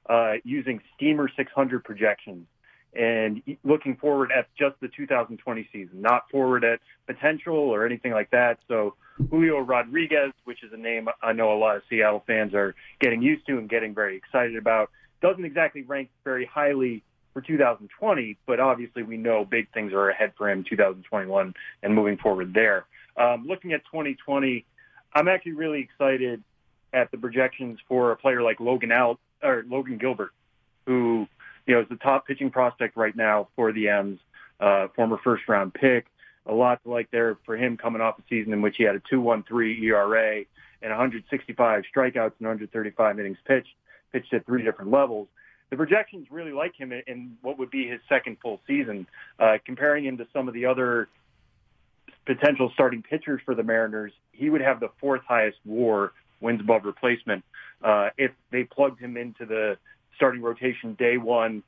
uh, using Steamer 600 projections and looking forward at just the 2020 season, not forward at potential or anything like that. So Julio Rodriguez, which is a name I know a lot of Seattle fans are getting used to and getting very excited about, doesn't exactly rank very highly for 2020, but obviously we know big things are ahead for him 2021 and moving forward there. Um, looking at 2020, I'm actually really excited at the projections for a player like Logan Al or Logan Gilbert, who you know is the top pitching prospect right now for the M's, uh, former first round pick. A lot to like there for him coming off a season in which he had a 2.13 ERA and 165 strikeouts and 135 innings pitched, pitched at three different levels. The projections really like him in what would be his second full season, uh, comparing him to some of the other potential starting pitchers for the Mariners. He would have the fourth highest WAR wins above replacement. Uh, if they plugged him into the starting rotation day one,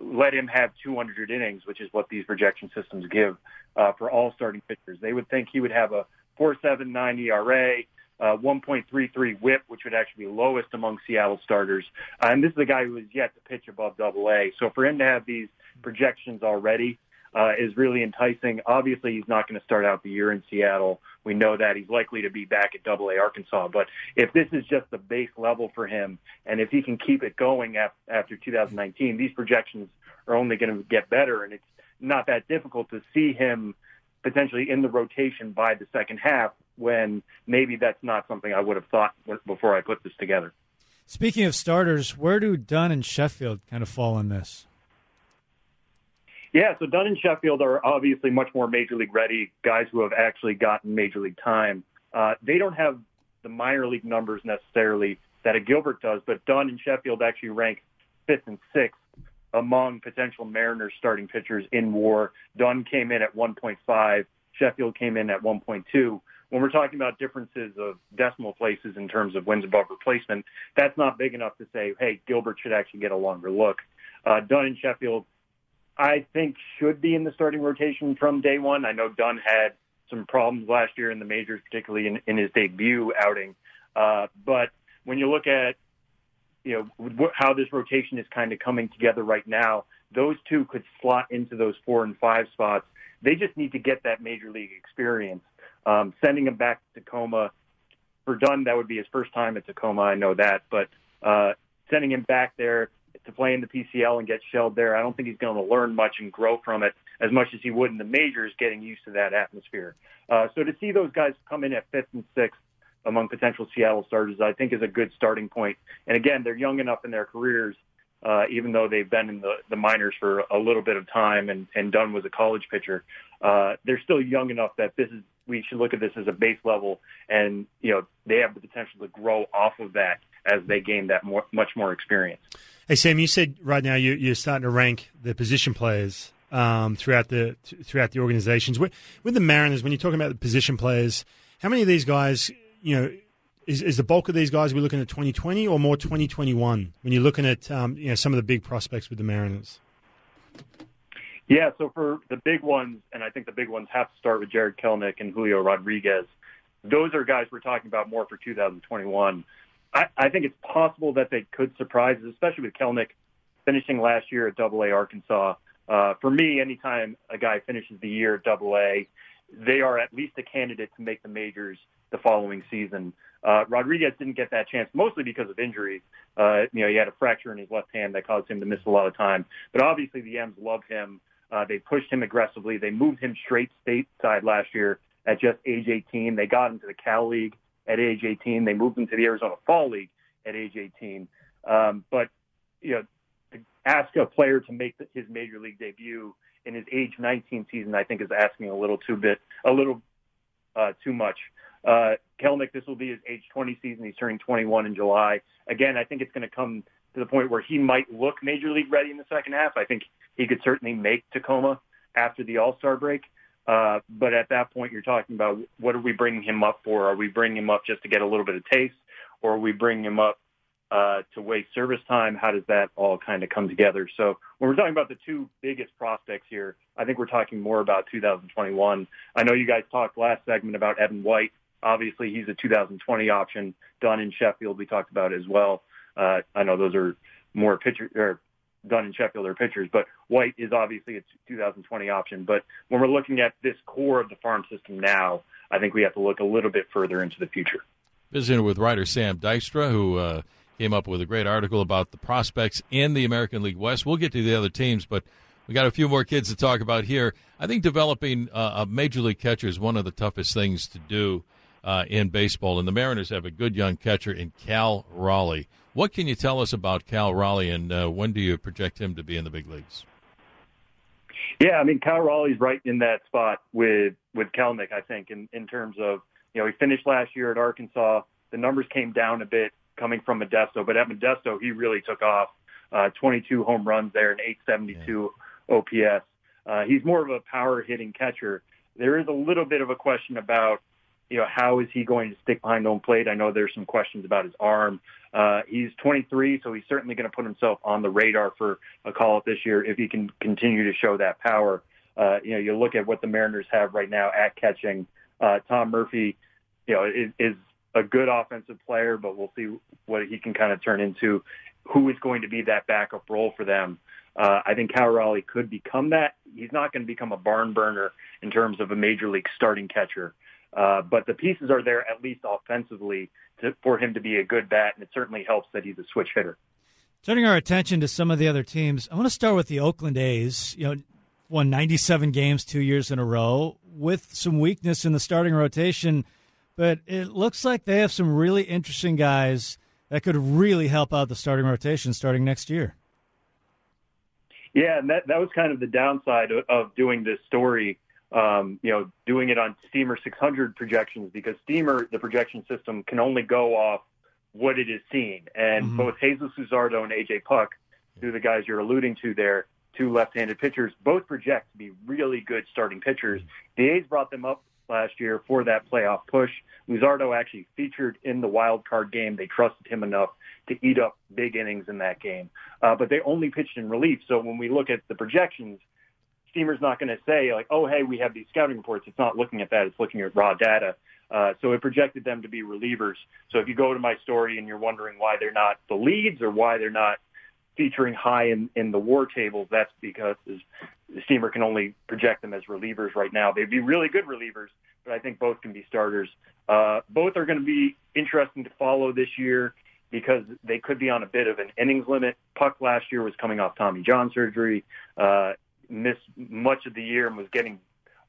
let him have 200 innings, which is what these projection systems give uh, for all starting pitchers. They would think he would have a 4.79 ERA, uh, 1.33 WHIP, which would actually be lowest among Seattle starters. Uh, and this is a guy who has yet to pitch above Double A. So for him to have these projections already uh, is really enticing. Obviously, he's not going to start out the year in Seattle. We know that he's likely to be back at Double A Arkansas. But if this is just the base level for him, and if he can keep it going after 2019, these projections are only going to get better, and it's not that difficult to see him potentially in the rotation by the second half when maybe that's not something I would have thought before I put this together. Speaking of starters, where do Dunn and Sheffield kind of fall in this? Yeah, so Dunn and Sheffield are obviously much more major league ready guys who have actually gotten major league time. Uh, they don't have the minor league numbers necessarily that a Gilbert does, but Dunn and Sheffield actually rank fifth and sixth among potential Mariners starting pitchers in WAR. Dunn came in at 1.5. Sheffield came in at 1.2. When we're talking about differences of decimal places in terms of wins above replacement, that's not big enough to say, hey, Gilbert should actually get a longer look. Uh, Dunn and Sheffield I think should be in the starting rotation from day one. I know Dunn had some problems last year in the majors, particularly in, in his debut outing. Uh, but when you look at you know how this rotation is kind of coming together right now, those two could slot into those four and five spots. They just need to get that major league experience. Um, sending him back to Tacoma for Dunn, that would be his first time at Tacoma. I know that, but uh, sending him back there to play in the PCL and get shelled there. I don't think he's going to learn much and grow from it as much as he would in the majors, getting used to that atmosphere. Uh, so to see those guys come in at fifth and sixth among potential Seattle starters, I think is a good starting point. And again, they're young enough in their careers, uh, even though they've been in the, the minors for a little bit of time and, and Dunn was a college pitcher. uh, they're still young enough that this is we should look at this as a base level, and you know they have the potential to grow off of that as they gain that more, much more experience. Hey Sam, you said right now you, you're starting to rank the position players um, throughout the throughout the organizations. With, with the Mariners, when you're talking about the position players, how many of these guys, you know, is, is the bulk of these guys we're looking at 2020 or more 2021 when you're looking at um, you know some of the big prospects with the Mariners? Yeah, so for the big ones, and I think the big ones have to start with Jarred Kelenic and Julio Rodriguez. Those are guys we're talking about more for 2021. I, I think it's possible that they could surprise, especially with Kelenic finishing last year at Double A Arkansas. Uh, for me, anytime a guy finishes the year at Double A, they are at least a candidate to make the majors the following season. Uh, Rodriguez didn't get that chance mostly because of injuries. Uh, you know, he had a fracture in his left hand that caused him to miss a lot of time. But obviously, the M's love him. Uh, they pushed him aggressively. They moved him straight stateside last year at just age 18. They got him to the Cal League at age 18. They moved him to the Arizona Fall League at age 18. Um, but, you know, to ask a player to make his major league debut in his age 19 season, I think is asking a little too bit, a little uh, too much. Uh, Kelenic, this will be his age 20 season. He's turning 21 in July. Again, I think it's going to come to the point where he might look major league ready in the second half. I think he could certainly make Tacoma after the All Star break. Uh, but at that point, you're talking about what are we bringing him up for? Are we bringing him up just to get a little bit of taste, or are we bringing him up uh, to waste service time? How does that all kind of come together? So when we're talking about the two biggest prospects here, I think we're talking more about 2021. I know you guys talked last segment about Evan White. Obviously, he's a 2020 option. Dunn in Sheffield, we talked about as well. Uh, I know those are more pitcher or Dunn in Sheffield are pitchers, but White is obviously a 2020 option. But when we're looking at this core of the farm system now, I think we have to look a little bit further into the future. Visiting with writer Sam Dykstra, who uh, came up with a great article about the prospects in the American League West. We'll get to the other teams, but we got a few more kids to talk about here. I think developing uh, a major league catcher is one of the toughest things to do uh, in baseball, and the Mariners have a good young catcher in Cal Raleigh. What can you tell us about Cal Raleigh, and uh, when do you project him to be in the big leagues? Yeah, I mean, Cal Raleigh's right in that spot with with Kelenic, I think, in in terms of you know he finished last year at Arkansas. The numbers came down a bit coming from Modesto, but at Modesto he really took off. Uh, 22 home runs there and 872 yeah. OPS. Uh, he's more of a power hitting catcher. There is a little bit of a question about you know, how is he going to stick behind home plate? I know there's some questions about his arm. Uh, he's 23, so he's certainly going to put himself on the radar for a call up this year if he can continue to show that power. Uh, you know, you look at what the Mariners have right now at catching. Uh, Tom Murphy, you know, is, is a good offensive player, but we'll see what he can kind of turn into. Who is going to be that backup role for them? Uh, I think Cal Raleigh could become that. He's not going to become a barn burner in terms of a major league starting catcher. Uh, but the pieces are there at least offensively to, for him to be a good bat, and it certainly helps that he's a switch hitter. Turning our attention to some of the other teams, I want to start with the Oakland A's. You know, won 97 games two years in a row with some weakness in the starting rotation, but it looks like they have some really interesting guys that could really help out the starting rotation starting next year. Yeah, and that that was kind of the downside of, of doing this story um, you know, doing it on Steamer 600 projections because Steamer, the projection system, can only go off what it is seeing. And mm-hmm. both Jesus Luzardo and AJ Puk, who the guys you're alluding to there, two left-handed pitchers, both project to be really good starting pitchers. The A's brought them up last year for that playoff push. Luzardo actually featured in the wild card game. They trusted him enough to eat up big innings in that game. Uh, but they only pitched in relief. So when we look at the projections, Steamer's not going to say like, oh, hey, we have these scouting reports. It's not looking at that. It's looking at raw data. Uh, so it projected them to be relievers. So if you go to my story and you're wondering why they're not the leads or why they're not featuring high in, in the war tables, that's because the Steamer can only project them as relievers right now. They'd be really good relievers, but I think both can be starters. Uh, both are going to be interesting to follow this year because they could be on a bit of an innings limit. Puk last year was coming off Tommy John surgery. Uh, missed much of the year and was getting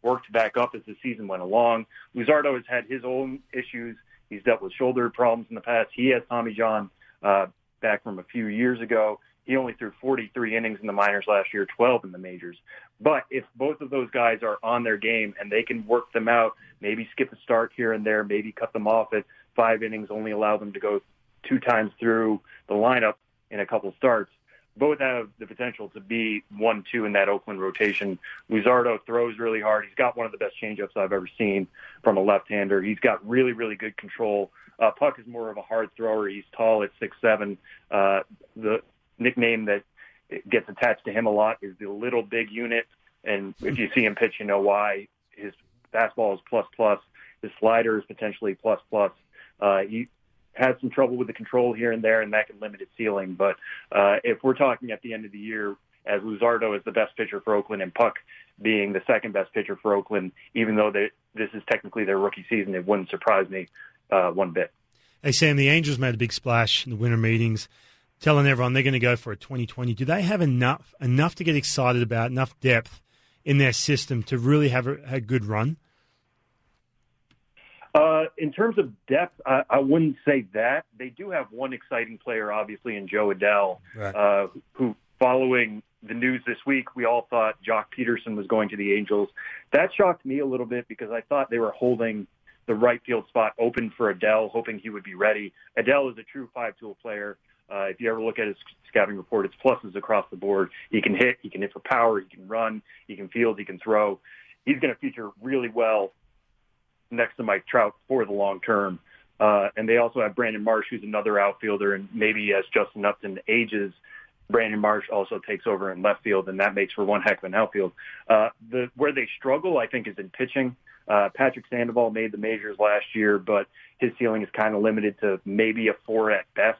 worked back up as the season went along. Luzardo has had his own issues. He's dealt with shoulder problems in the past. He has Tommy John uh, back from a few years ago. He only threw 43 innings in the minors last year, 12 in the majors. But if both of those guys are on their game and they can work them out, maybe skip a start here and there, maybe cut them off at five innings, only allow them to go two times through the lineup in a couple starts, both have the potential to be one two in that Oakland rotation. Luzardo throws really hard. He's got one of the best changeups I've ever seen from a left-hander. He's got really really good control. Uh, Puk is more of a hard thrower. He's tall at six seven. Uh, the nickname that gets attached to him a lot is the little big unit. And if you see him pitch, you know why. His fastball is plus plus. His slider is potentially plus plus. Uh, he had some trouble with the control here and there, and that can limit his ceiling. But uh, if we're talking at the end of the year, as Luzardo is the best pitcher for Oakland and Puk being the second best pitcher for Oakland, even though they, this is technically their rookie season, it wouldn't surprise me uh, one bit. Hey, Sam, the Angels made a big splash in the winter meetings, telling everyone they're going to go for a 2020. Do they have enough enough to get excited about, enough depth in their system to really have a, a good run? Uh, in terms of depth, I, I wouldn't say that. They do have one exciting player, obviously, in Jo Adell, right. uh, who, following the news this week, we all thought Joc Pederson was going to the Angels. That shocked me a little bit because I thought they were holding the right field spot open for Adell, hoping he would be ready. Adell is a true five-tool player. Uh, if you ever look at his scouting report, it's pluses across the board. He can hit, he can hit for power, he can run, he can field, he can throw. He's going to feature really well next to Mike Trout for the long term. Uh, and they also have Brandon Marsh, who's another outfielder, and maybe as Justin Upton ages, Brandon Marsh also takes over in left field, and that makes for one heck of an outfield. Uh, the where they struggle, I think, is in pitching. Uh, Patrick Sandoval made the majors last year, but his ceiling is kind of limited to maybe a four at best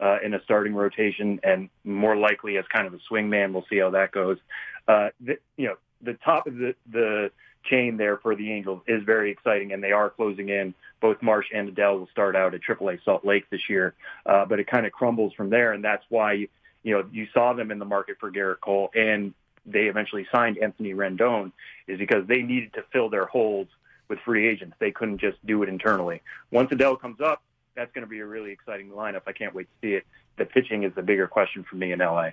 uh, in a starting rotation, and more likely as kind of a swing man. We'll see how that goes. Uh, the, you know, the top of the the chain there for the Angels is very exciting, and they are closing in. Both Marsh and Adell will start out at AAA Salt Lake this year, uh, but it kind of crumbles from there, and that's why you, know you saw them in the market for Gerrit Cole, and they eventually signed Anthony Rendon, is because they needed to fill their holes with free agents. They couldn't just do it internally. Once Adell comes up, that's going to be a really exciting lineup. I can't wait to see it. The pitching is the bigger question for me in LA.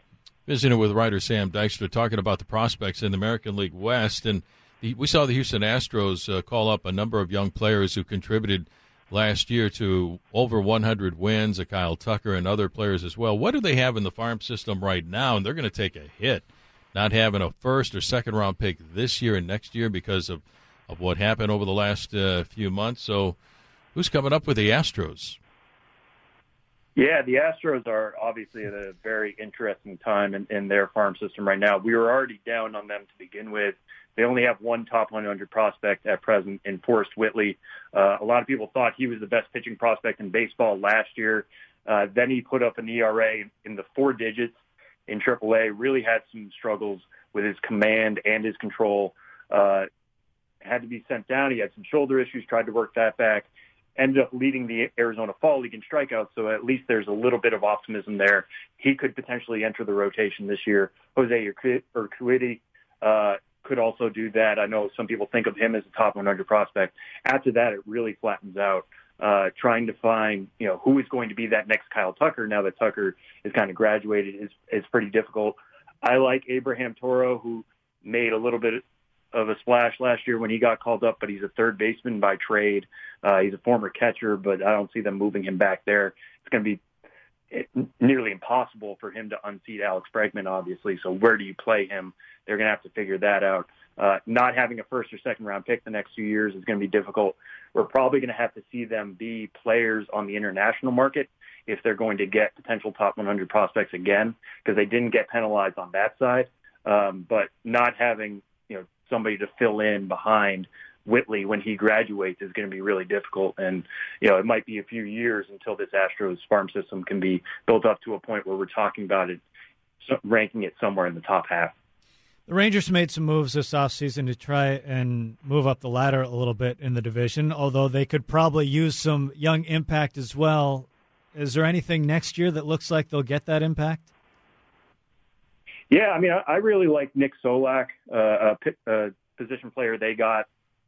Visiting with writer Sam Dykstra, talking about the prospects in the American League West, and we saw the Houston Astros uh, call up a number of young players who contributed last year to over 100 wins, a Kyle Tucker and other players as well. What do they have in the farm system right now? And they're going to take a hit not having a first or second round pick this year and next year because of, of what happened over the last uh, few months. So, who's coming up with the Astros? Yeah, the Astros are obviously at a very interesting time in, in their farm system right now. We were already down on them to begin with. They only have one top 100 prospect at present in Forrest Whitley. Uh, a lot of people thought he was the best pitching prospect in baseball last year. Uh, then he put up an ERA in the four digits in AAA. Really had some struggles with his command and his control. Uh, had to be sent down. He had some shoulder issues. Tried to work that back. Ended up leading the Arizona Fall League in strikeouts. So at least there's a little bit of optimism there. He could potentially enter the rotation this year. Jose Urquidy, uh, could also do that. I know some people think of him as a top 100 prospect. After that, it really flattens out. Uh, trying to find, you know, who is going to be that next Kyle Tucker now that Tucker is kind of graduated is, is pretty difficult. I like Abraham Toro, who made a little bit of a splash last year when he got called up, but he's a third baseman by trade. Uh, he's a former catcher, but I don't see them moving him back there. It's going to be nearly impossible for him to unseat Alex Bregman, obviously. So where do you play him? They're going to have to figure that out. Uh, not having a first or second round pick the next few years is going to be difficult. We're probably going to have to see them be players on the international market if they're going to get potential top 100 prospects again, because they didn't get penalized on that side. Um, but not having you know somebody to fill in behind Whitley when he graduates is going to be really difficult. And, you know, it might be a few years until this Astros farm system can be built up to a point where we're talking about it, ranking it somewhere in the top half. The Rangers made some moves this offseason to try and move up the ladder a little bit in the division, although they could probably use some young impact as well. Is there anything next year that looks like they'll get that impact? Yeah, I mean, I, really like Nick Solak, uh, a, a position player they got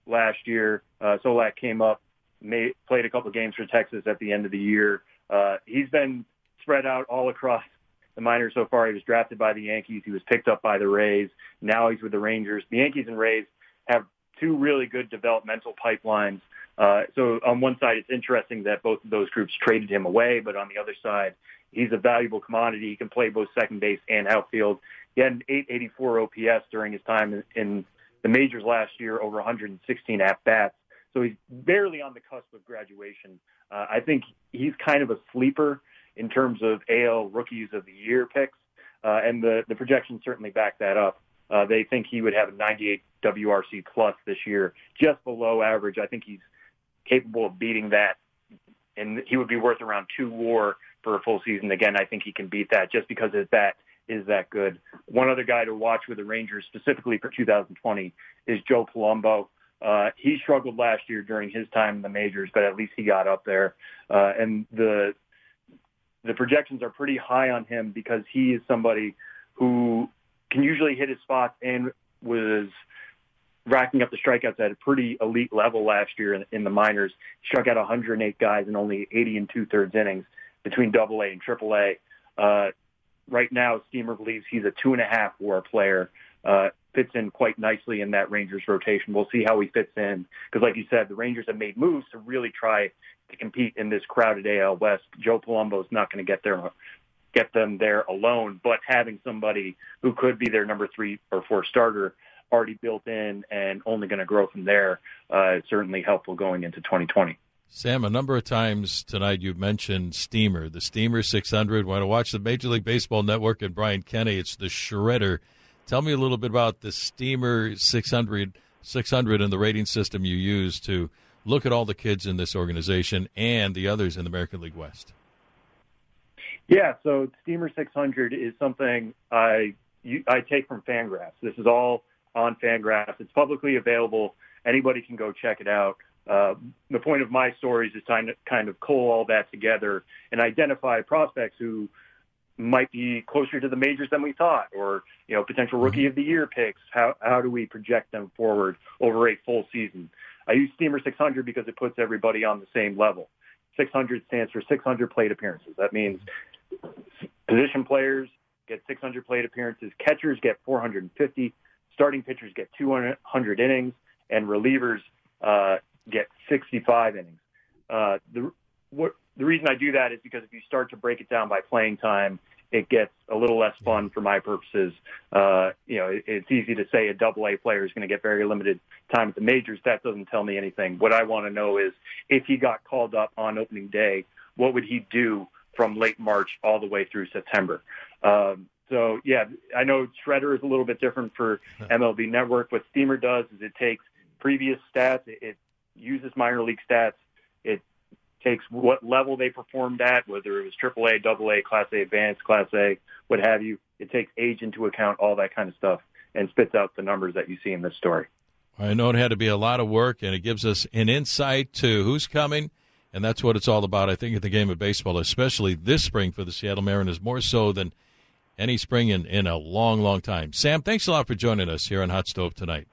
last year. Uh, Solak came up, made, played a couple games for Texas at the end of the year. Uh, he's been spread out all across the minors so far. He was drafted by the Yankees. He was picked up by the Rays. Now he's with the Rangers. The Yankees and Rays have two really good developmental pipelines. Uh, so on one side, it's interesting that both of those groups traded him away, but on the other side, he's a valuable commodity. He can play both second base and outfield. He had an 884 OPS during his time in the majors last year, over 116 at bats. So he's barely on the cusp of graduation. Uh, I think he's kind of a sleeper in terms of AL Rookies of the Year picks, uh, and the the projections certainly back that up. Uh, they think he would have a 98 WRC plus this year, just below average. I think he's capable of beating that, and he would be worth around two WAR for a full season. Again, I think he can beat that just because his bat is that good. One other guy to watch with the Rangers specifically for 2020 is Joe Palumbo. Uh, he struggled last year during his time in the majors, but at least he got up there. Uh, and the the projections are pretty high on him because he is somebody who can usually hit his spots and was racking up the strikeouts at a pretty elite level last year in, in the minors. He struck out 108 guys in only 80 and two thirds innings between Double A and Triple A. Uh, right now, Steamer believes he's a two and a half WAR player. Uh, fits in quite nicely in that Rangers rotation. We'll see how he fits in because, like you said, the Rangers have made moves to really try to compete in this crowded AL West. Joe Palumbo is not going to get there, get them there alone, but having somebody who could be their number three or four starter already built in and only going to grow from there uh, is certainly helpful going into 2020. Sam, a number of times tonight you've mentioned Steamer, the Steamer 600. Want to watch the Major League Baseball Network and Brian Kenny? It's the shredder. Tell me a little bit about the Steamer 600, 600 and the rating system you use to look at all the kids in this organization and the others in the American League West. Yeah, so Steamer 600 is something I you, I take from Fangraphs. This is all on Fangraphs. It's publicly available. Anybody can go check it out. Uh, the point of my stories is to kind of cull all that together and identify prospects who might be closer to the majors than we thought, or you know, potential mm-hmm. rookie of the year picks. How how do we project them forward over a full season? I use Steamer 600 because it puts everybody on the same level. 600 stands for 600 plate appearances. That means position players get 600 plate appearances, catchers get 450, starting pitchers get 200 innings, and relievers uh, get 65 innings. Uh, the what, the reason I do that is because if you start to break it down by playing time, it gets a little less fun for my purposes. Uh, you know, it, it's easy to say a double A player is going to get very limited time at the majors. That doesn't tell me anything. What I want to know is if he got called up on opening day, what would he do from late March all the way through September? Um, so yeah, I know Shredder is a little bit different for MLB Network. What Steamer does is it takes previous stats, it, it uses minor league stats, it takes what level they performed at, whether it was AAA, AA, Class A Advanced, Class A, what have you. It takes age into account, all that kind of stuff, and spits out the numbers that you see in this story. I know it had to be a lot of work, and it gives us an insight to who's coming, and that's what it's all about. I think in the game of baseball, especially this spring for the Seattle Mariners, more so than any spring in, in a long, long time. Sam, thanks a lot for joining us here on Hot Stove tonight.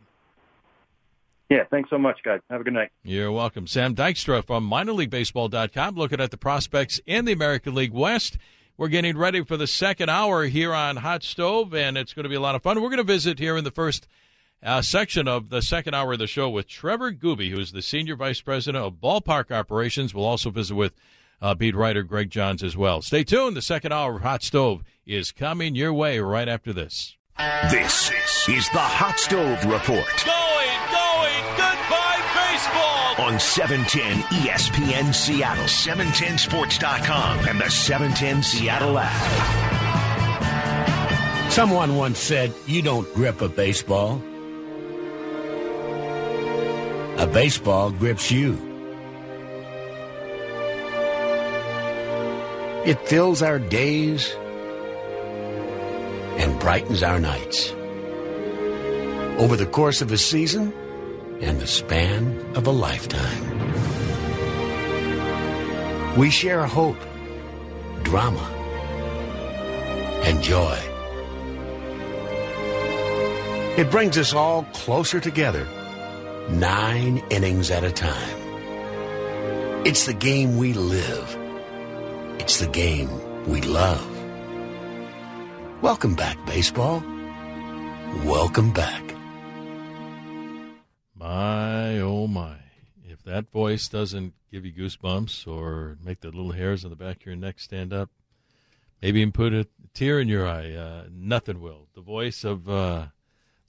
Yeah, thanks so much, guys. Have a good night. You're welcome. Sam Dykstra from minorleaguebaseball.com looking at the prospects in the American League West. We're getting ready for the second hour here on Hot Stove, and it's going to be a lot of fun. We're going to visit here in the first uh, section of the second hour of the show with Trevor Gooby, who's the Senior Vice President of Ballpark Operations. We'll also visit with uh, beat writer Greg Johns as well. Stay tuned. The second hour of Hot Stove is coming your way right after this. This is the Hot Stove Report. Going, going, goodbye baseball. On 710 ESPN Seattle, 710sports.com, and the 710 Seattle app. Someone once said, You don't grip a baseball. A baseball grips you. It fills our days and brightens our nights. Over the course of a season and the span of a lifetime. We share hope, drama, and joy. It brings us all closer together, nine innings at a time. It's the game we live. It's the game we love. Welcome back, baseball. Welcome back. My, oh my. If that voice doesn't give you goosebumps or make the little hairs on the back of your neck stand up, maybe even put a tear in your eye, uh, nothing will. The voice of uh,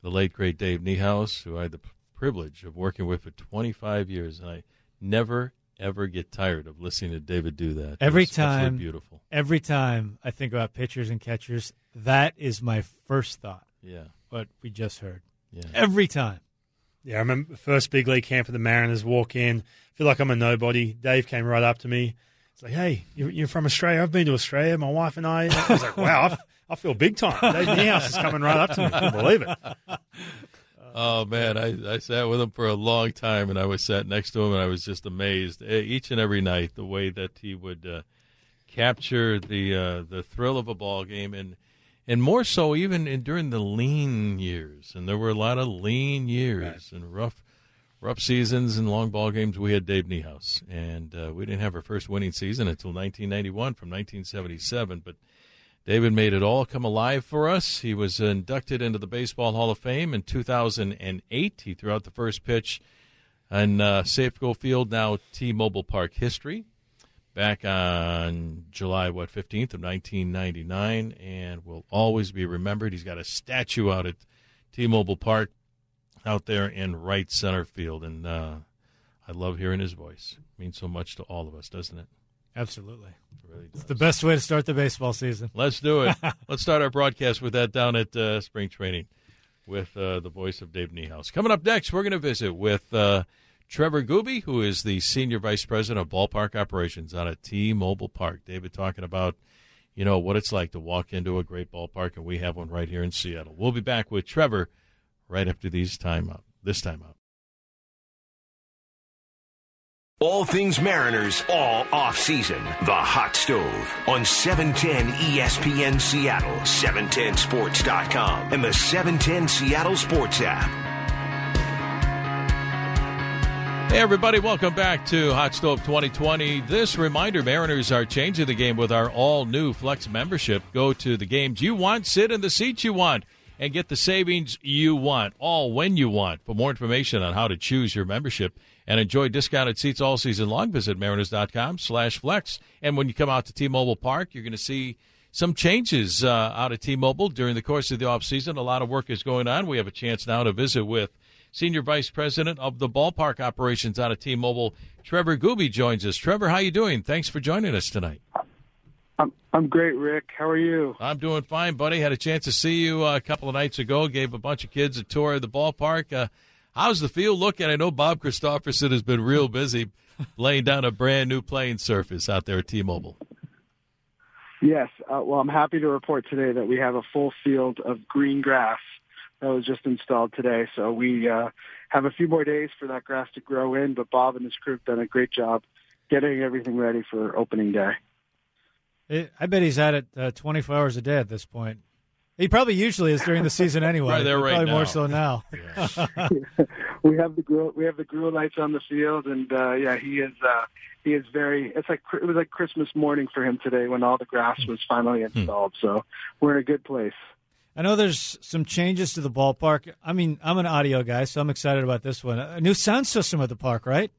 the late, great Dave Niehaus, who I had the privilege of working with for 25 years, and I never, ever get tired of listening to David do that. Every It's time, beautiful. Every time I think about pitchers and catchers, that is my first thought. Yeah. What we just heard. Yeah. Every time. Yeah, I remember the first big league camp of the Mariners. Walk in, feel like I'm a nobody. Dave came right up to me. It's like, hey, you're, you're from Australia. I've been to Australia. My wife and I. I was like, wow, I feel big time. Dave Niehaus is coming right up to me. I can't believe it. Oh man, I, I sat with him for a long time, and I was sat next to him, and I was just amazed Eh, each and every night the way that he would uh, capture the uh, the thrill of a ball game, and and more so even in, during the lean years, and there were a lot of lean years and rough rough seasons and long ball games. We had Dave Niehaus, and uh, we didn't have our first winning season until 1991 from 1977, but. David made it all come alive for us. He was inducted into the Baseball Hall of Fame in 2008. He threw out the first pitch on uh, Safeco Field, now T-Mobile Park history, back on July what 15th of 1999, and will always be remembered. He's got a statue out at T-Mobile Park out there in right center field, and uh, I love hearing his voice. It means so much to all of us, doesn't it? Absolutely. It really does. It's the best way to start the baseball season. Let's do it. Let's start our broadcast with that down at uh, spring training with uh, the voice of Dave Niehaus. Coming up next, we're going to visit with uh, Trevor Gooby, who is the senior vice president of ballpark operations out at T-Mobile Park. David talking about, you know, what it's like to walk into a great ballpark, and we have one right here in Seattle. We'll be back with Trevor right after these time out. This time out. All things Mariners, all off season. The Hot Stove on E 710 ESPN Seattle, 710sports.com, and the 710 Seattle Sports app. Hey, everybody, welcome back to Hot Stove 2020. This reminder Mariners are changing the game with our all new Flex membership. Go to the games you want, sit in the seats you want, and get the savings you want, all when you want. For more information on how to choose your membership and enjoy discounted seats all season long, visit mariners.com slash flex. And when you come out to T-Mobile Park, you're going to see some changes uh, out of T-Mobile during the course of the offseason. A lot of work is going on. We have a chance now to visit with Senior Vice President of the ballpark operations out of T-Mobile, Trevor Gooby joins us. Trevor, how you doing? Thanks for joining us tonight. I'm I'm great, Rick. How are you? I'm doing fine, buddy. Had a chance to see you uh, a couple of nights ago. Gave a bunch of kids a tour of the ballpark. Uh, how's the field looking? I know Bob Christofferson has been real busy laying down a brand new playing surface out there at T-Mobile. Yes. Uh, well, I'm happy to report today that we have a full field of green grass that was just installed today. So we uh, have a few more days for that grass to grow in, but Bob and his crew have done a great job getting everything ready for opening day. It, I bet he's at it uh, 24 hours a day at this point. He probably usually is during the season anyway. Right there right probably now. more so now. we have the grill we have the grill lights on the field and uh yeah he is uh he is very it's like it was like christmas morning for him today when all the grass was finally installed so we're in a good place I know there's some changes to the ballpark. I mean, I'm an audio guy, so I'm excited about this one. A new sound system at the park, right?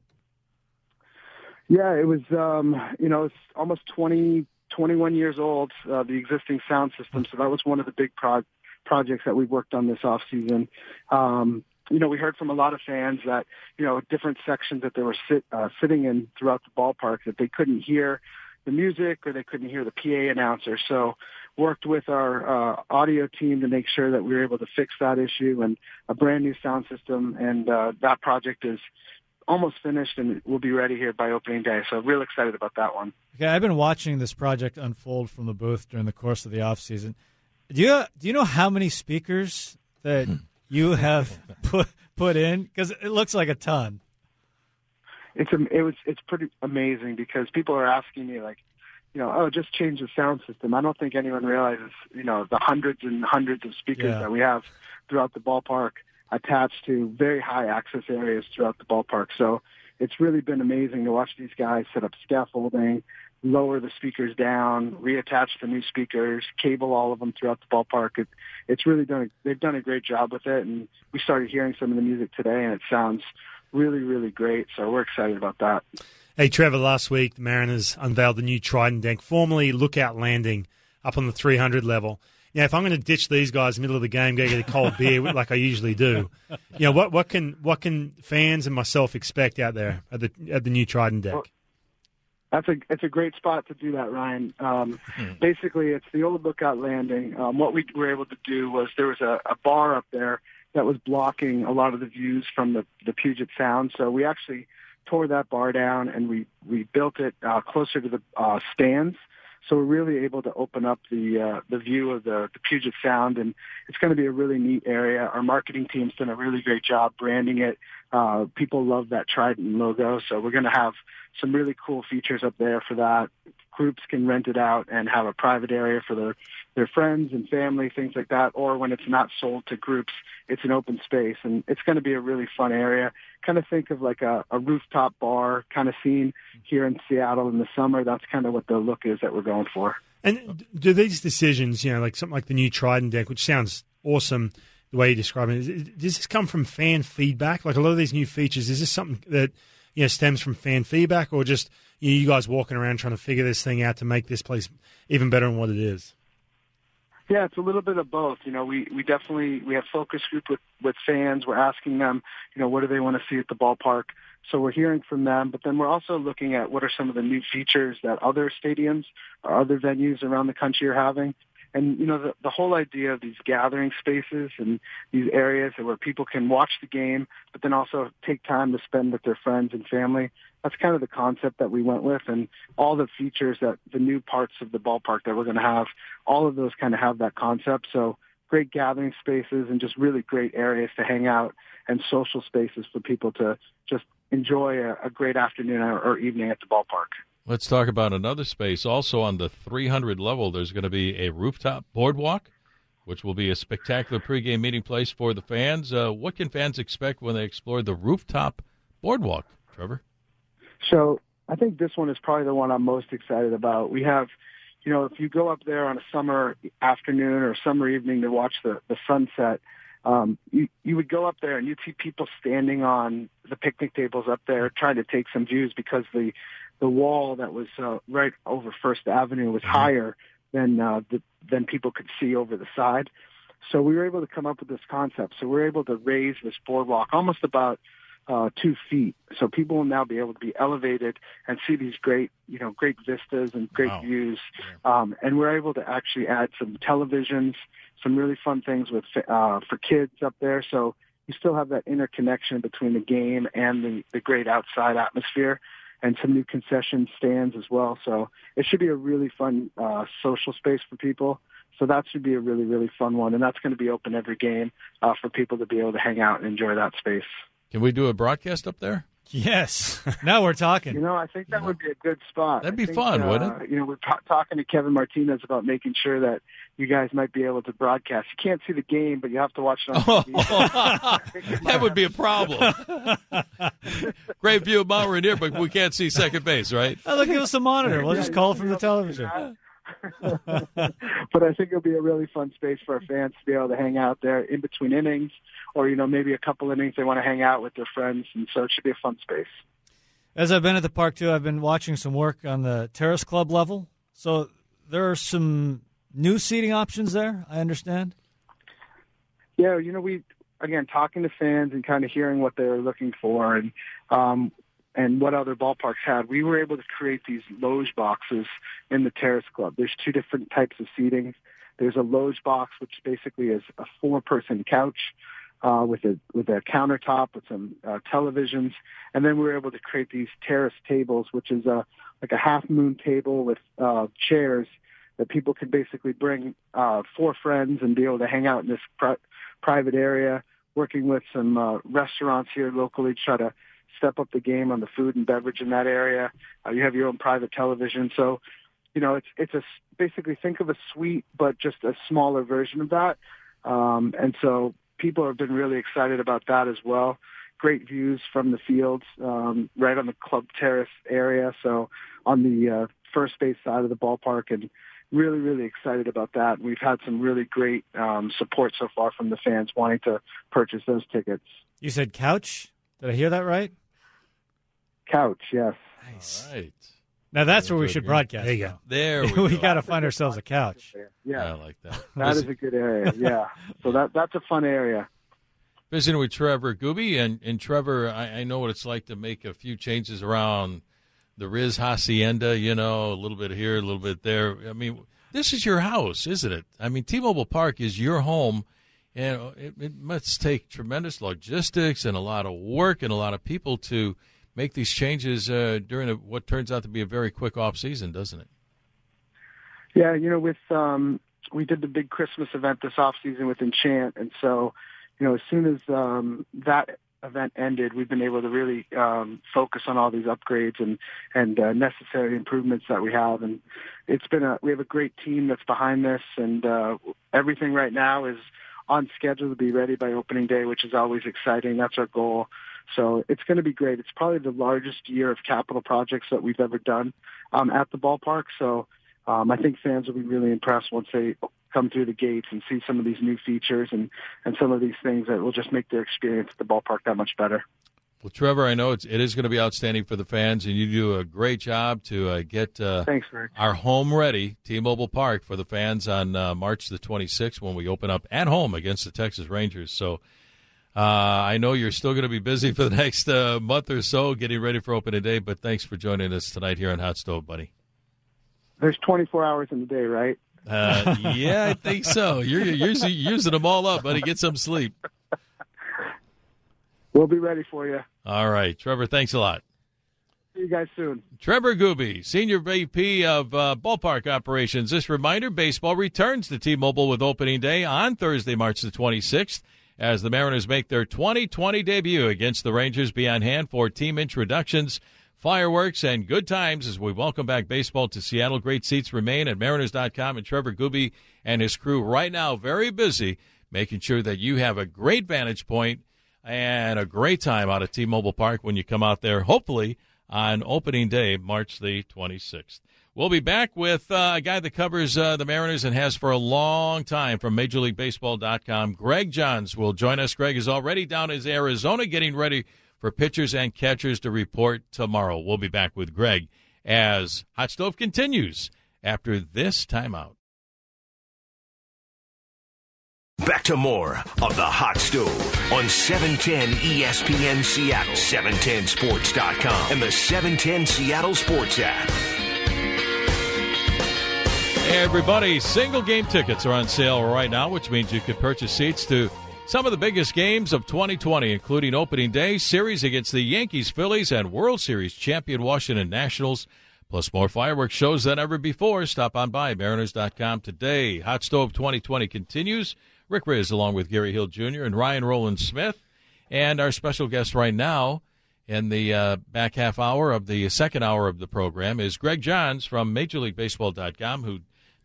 yeah it was um you know it's almost 20 21 years old uh, the existing sound system so that was one of the big pro- projects that we worked on this off season um you know, we heard from a lot of fans that, you know, different sections that they were sit, uh, sitting in throughout the ballpark that they couldn't hear the music or they couldn't hear the PA announcer. So worked with our uh, audio team to make sure that we were able to fix that issue and a brand new sound system. And uh, that project is almost finished and will be ready here by opening day. So real excited about that one. Okay, I've been watching this project unfold from the booth during the course of the off season. Do you do you know how many speakers that you have put put in? Because it looks like a ton. it's it was it's pretty amazing because people are asking me like, you know, oh, just change the sound system. I don't think anyone realizes, you know, the hundreds and hundreds of speakers Yeah. that we have throughout the ballpark attached to very high access areas throughout the ballpark. So it's really been amazing to watch these guys set up scaffolding, lower the speakers down, reattach the new speakers, cable all of them throughout the ballpark. It, it's really done. A, they've done a great job with it, and we started hearing some of the music today, and it sounds really, really great. So we're excited about that. Hey, Trevor, last week the Mariners unveiled the new Trident deck, formerly Lookout Landing, up on the 300 level. Now, if I'm going to ditch these guys in the middle of the game, go get a cold beer like I usually do, you know what? What can what can fans and myself expect out there at the at the new Trident deck? Well, that's a it's a great spot to do that, Ryan. Um, hmm. Basically, it's the old Lookout Landing. Um, what we were able to do was there was a, a bar up there that was blocking a lot of the views from the the Puget Sound, so we actually tore that bar down and we we built it uh, closer to the uh, stands. So we're really able to open up the uh, the view of the, the Puget Sound, and it's going to be a really neat area. Our marketing team's done a really great job branding it. Uh, people love that Trident logo, so we're going to have some really cool features up there for that. Groups can rent it out and have a private area for their their friends and family, things like that. Or when it's not sold to groups, it's an open space, and it's going to be a really fun area. Kind of think of like a, a rooftop bar kind of scene here in Seattle in the summer. That's kind of what the look is that we're going for. And do these decisions, you know, like something like the new Trident deck, which sounds awesome the way you describe it, does this come from fan feedback? Like a lot of these new features, is this something that you know stems from fan feedback, or just you, know, you guys walking around trying to figure this thing out to make this place even better than what it is? Yeah, it's a little bit of both. You know, we, we definitely we have focus group with, with fans. We're asking them, you know, what do they want to see at the ballpark? So we're hearing from them, but then we're also looking at what are some of the new features that other stadiums or other venues around the country are having. And you know, the, the whole idea of these gathering spaces and these areas where people can watch the game, but then also take time to spend with their friends and family that's kind of the concept that we went with and all the features that the new parts of the ballpark that we're going to have, all of those kind of have that concept. So great gathering spaces and just really great areas to hang out and social spaces for people to just enjoy a, a great afternoon or, or evening at the ballpark. Let's talk about another space. Also on the 300 level, there's going to be a rooftop boardwalk, which will be a spectacular pregame meeting place for the fans. Uh, what can fans expect when they explore the rooftop boardwalk, Trevor? So I think this one is probably the one I'm most excited about. We have, you know, if you go up there on a summer afternoon or summer evening to watch the, the sunset, um, you, you would go up there and you'd see people standing on the picnic tables up there trying to take some views because the, the wall that was uh, right over First Avenue was mm-hmm. higher than, uh, the, than people could see over the side. So we were able to come up with this concept. So we we're able to raise this boardwalk almost about uh, two feet. So people will now be able to be elevated and see these great, you know, great vistas and great wow. views. Um, and we're able to actually add some televisions, some really fun things with uh, for kids up there. So you still have that interconnection between the game and the, the great outside atmosphere and some new concession stands as well. So it should be a really fun uh, social space for people. So that should be a really, really fun one. And that's going to be open every game uh, for people to be able to hang out and enjoy that space. Can we do a broadcast up there? Yes. Now we're talking. you know, I think that would be a good spot. That'd be think, fun, uh, wouldn't it? You know, we're t- talking to Kevin Martinez about making sure that you guys might be able to broadcast. You can't see the game, but you have to watch it on TV. that would be a problem. Great view of Mount Rainier, but we can't see second base, right? Oh, look, give us a monitor. We'll just call from the television. but I think it'll be a really fun space for our fans to be able to hang out there in between innings, or you know maybe a couple innings they want to hang out with their friends, and so it should be a fun space. As I've been at the park too, I've been watching some work on the terrace club level. So there are some new seating options there. I understand. Yeah, you know we again talking to fans and kind of hearing what they're looking for, and um, and what other ballparks had, we were able to create these loge boxes in the Terrace Club. There's two different types of seating. There's a loge box, which basically is a four-person couch uh, with a with a countertop with some uh, televisions, and then we were able to create these terrace tables, which is a like a half moon table with uh, chairs that people can basically bring uh, four friends and be able to hang out in this pri- private area. Working with some uh, restaurants here locally try to step up the game on the food and beverage in that area. Uh, you have your own private television, so you know it's it's a basically think of a suite, but just a smaller version of that. Um, and so people have been really excited about that as well. Great views from the fields, um, right on the club terrace area. So on the uh, first base side of the ballpark, and really, really excited about that. We've had some really great um, support so far from the fans wanting to purchase those tickets. You said couch. Did I hear that right? Couch, yes. Nice. All right. Now that's where we should broadcast. There you go. There we, we go. got to find ourselves a couch. Yeah, I like that. that is a good area. Yeah, so that that's a fun area. visiting with Trevor Gooby, and, and Trevor, I, I know what it's like to make a few changes around the Rizzs Hacienda, you know, a little bit here, a little bit there. I mean, this is your house, isn't it? I mean, T-Mobile Park is your home, and it, it must take tremendous logistics and a lot of work and a lot of people to make these changes uh, during a, what turns out to be a very quick off season, doesn't it? Yeah, you know, with um, we did the big Christmas event this off season with Enchant, and so you know, as soon as um, that event ended, we've been able to really um, focus on all these upgrades and and uh, necessary improvements that we have, and it's been a we have a great team that's behind this, and uh, everything right now is on schedule to be ready by opening day, which is always exciting. That's our goal. So it's going to be great. It's probably the largest year of capital projects that we've ever done um, at the ballpark. So um, I think fans will be really impressed once they come through the gates and see some of these new features and, and some of these things that will just make their experience at the ballpark that much better. Well, Trevor, I know it's, it is going to be outstanding for the fans, and you do a great job to uh, get uh, Thanks, our home ready, T-Mobile Park, for the fans on uh, March the 26th when we open up at home against the Texas Rangers. So uh, I know you're still going to be busy for the next uh, month or so getting ready for opening day, but thanks for joining us tonight here on Hot Stove, buddy. There's 24 hours in the day, right? Uh, yeah, I think so. You're, you're using, using them all up, buddy. Get some sleep. We'll be ready for you. All right, Trevor, thanks a lot. See you guys soon. Trevor Gooby, Senior VP of uh, Ballpark Operations. This reminder baseball returns to T Mobile with opening day on Thursday, March the 26th, as the Mariners make their 2020 debut against the Rangers. Be on hand for team introductions, fireworks, and good times as we welcome back baseball to Seattle. Great seats remain at Mariners.com, and Trevor Gooby and his crew right now very busy making sure that you have a great vantage point and a great time out at T Mobile Park when you come out there, hopefully on opening day, March the 26th. We'll be back with uh, a guy that covers uh, the Mariners and has for a long time from MajorLeagueBaseball.com. Greg Johns will join us. Greg is already down in Arizona getting ready for pitchers and catchers to report tomorrow. We'll be back with Greg as Hot Stove continues after this timeout. Back to more of the Hot Stove on E 710 ESPN Seattle, 710sports.com, and the 710 Seattle Sports app. Everybody, single game tickets are on sale right now, which means you can purchase seats to some of the biggest games of 2020, including opening day, series against the Yankees, Phillies, and World Series champion Washington Nationals, plus more fireworks shows than ever before. Stop on by Mariners.com today. Hot Stove 2020 continues. Rick Rizzs, along with Gary Hill Jr. and Ryan Rowland Smith, and our special guest right now in the uh, back half hour of the second hour of the program is Greg Johns from MajorLeagueBaseball.com, who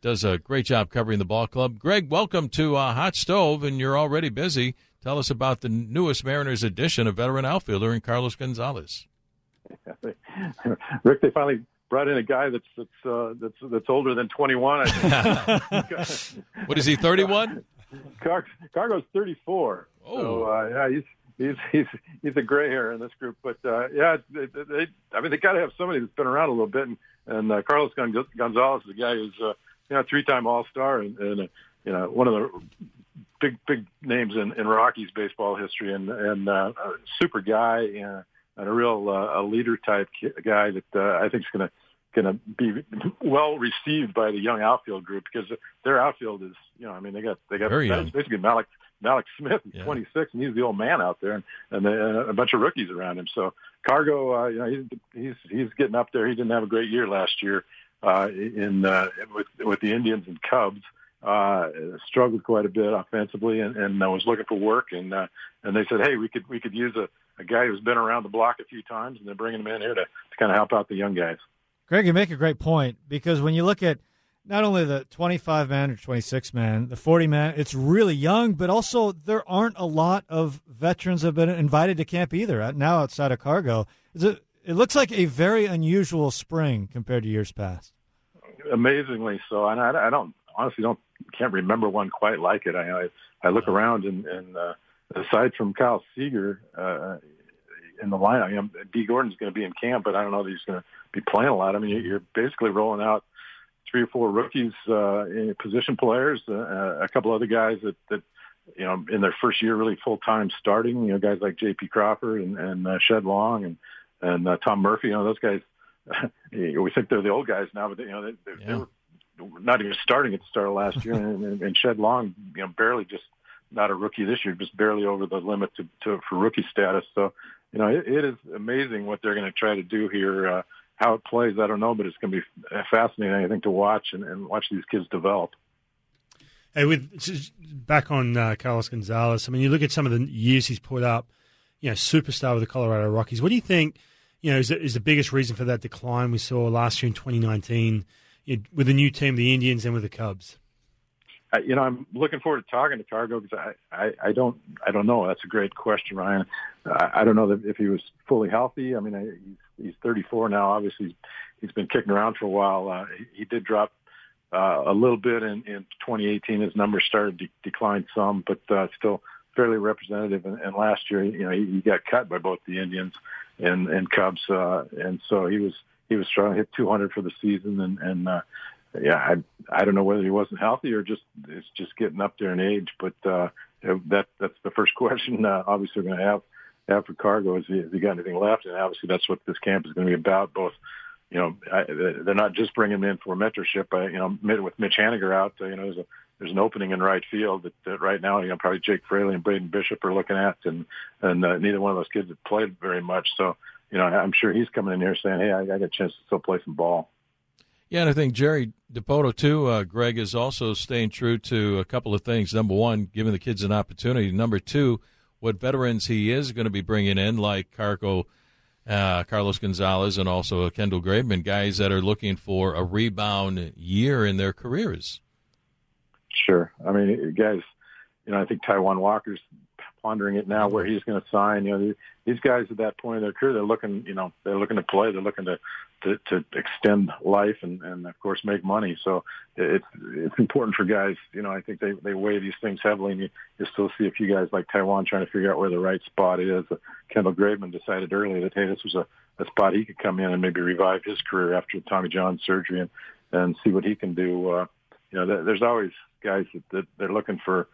does a great job covering the ball club. Greg, welcome to uh, Hot Stove, and you're already busy. Tell us about the newest Mariners edition of veteran outfielder in Carlos Gonzalez. Rick, they finally brought in a guy that's that's uh, that's that's older than 21. what is he? 31? Car- Cargo's 34. Oh, so, uh, yeah, he's he's he's he's a gray hair in this group. But uh, yeah, they, they, I mean, they got to have somebody that's been around a little bit, and and uh, Carlos Gonzalez is a guy who's uh, you know three-time All-Star and, and uh, you know one of the big big names in, in Rockies baseball history, and and uh, a super guy and, and a real uh, a leader type guy that uh, I think is going to going to be well received by the young outfield group because their outfield is, you know, I mean, they got they got Very young. basically Mallex Mallex Smith, Yeah. 26, and he's the old man out there, and and, they, and a bunch of rookies around him. So Cargo, uh, you know, he's he's he's getting up there. He didn't have a great year last year uh, in uh, with with the Indians and Cubs. Uh, struggled quite a bit offensively, and, and uh, was looking for work. And uh, and they said, hey, we could we could use a, a guy who's been around the block a few times, and they're bringing him in here to, to kind of help out the young guys. Greg, you make a great point because when you look at not only the 25 man or 26 man, the 40 man, it's really young, but also there aren't a lot of veterans have been invited to camp either. uh, Now outside of Cargo, It's a- it looks like a very unusual spring compared to years past. amazingly so. And I, I don't honestly don't can't remember one quite like it. I I, I look around and, and uh, aside from Kyle Seager uh, in the lineup, you know, Dee Gordon's going to be in camp, but I don't know that he's going to be playing a lot. I mean, you're basically rolling out three or four rookies, uh, position players, uh, a couple other guys that that you know in their first year really full time starting. You know, guys like J.P. Crawford and, and uh, Shed Long and and uh, Tom Murphy. You know, those guys. we think they're the old guys now, but they, you know they, they, yeah. they were not even starting at the start of last year, and, and Shed Long, you know, barely just not a rookie this year, just barely over the limit to, to for rookie status. So, you know, it, it is amazing what they're going to try to do here. Uh, how it plays, I don't know, but it's going to be fascinating, I think, to watch and, and watch these kids develop. Hey, with back on uh, Carlos Gonzalez, I mean, you look at some of the years he's put up. You know, superstar with the Colorado Rockies. What do you think? You know, is, is the biggest reason for that decline we saw last year in 2019? with the new team, the Indians, and with the Cubs? Uh, you know, I'm looking forward to talking to Cargo because I, I, I don't, I don't know. That's a great question, Ryan. I, I don't know if he was fully healthy. I mean, I, he's, he's 34 now. Obviously, he's, he's been kicking around for a while. Uh, he, he did drop uh, a little bit in, in 2018. His numbers started to decline some, but uh, still fairly representative. And, and last year, you know, he, he got cut by both the Indians and, and Cubs, uh, and so he was he was trying to hit 200 for the season, and and uh, yeah, I I don't know whether he wasn't healthy or just it's just getting up there in age, but uh, that that's the first question. Uh, obviously, we're going to have have for Cargo is he, has he got anything left, and obviously that's what this camp is going to be about. Both, you know, I, they're not just bringing him in for mentorship. I, you know, with Mitch Haniger out, uh, you know, there's a there's an opening in right field that, that right now, you know, probably Jake Fraley and Braden Bishop are looking at, and and uh, neither one of those kids have played very much, so you know, I'm sure he's coming in here saying, "Hey, I, I got a chance to still play some ball." Yeah, and I think Jerry Dipoto too. Uh, Greg is also staying true to a couple of things. Number one, giving the kids an opportunity. Number two, what veterans he is going to be bringing in, like Cargo. uh, Carlos Gonzalez, and also Kendall Graveman, guys that are looking for a rebound year in their careers. Sure, I mean, guys. You know, I think Taijuan Walker's pondering it now where he's going to sign. You know, these guys at that point in their career, they're looking, you know, they're looking to play, they're looking to to, to extend life and and of course make money. So it's it's important for guys. You know, I think they they weigh these things heavily, and you, you still see a few guys like Taijuan trying to figure out where the right spot is. Kendall Graveman decided early that hey, this was a, a spot he could come in and maybe revive his career after Tommy John surgery and and see what he can do. Uh, you know, there's always guys that, that they're looking for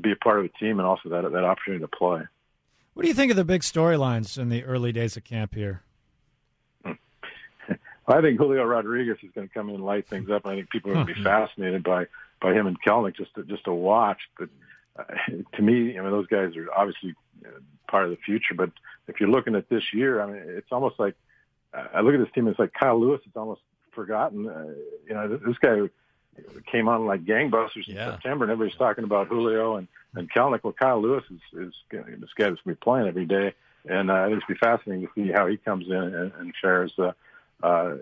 be a part of the team and also that that opportunity to play. What do you think of the big storylines in the early days of camp here? I think Julio Rodriguez is going to come in and light things up. I think people are going to be fascinated by by him and Kelenic just to, just to watch. But uh, to me, I mean, those guys are obviously uh, part of the future. But if you're looking at this year, I mean, it's almost like uh, I look at this team. It's like Kyle Lewis. It's almost forgotten. Uh, you know, this guy came on like gangbusters in yeah. September, and everybody's talking about Julio and and Kelenic. Well, Kyle Lewis is is this guy that's going to be playing every day, and uh, it'll be fascinating to see how he comes in and, and fares. Uh, uh,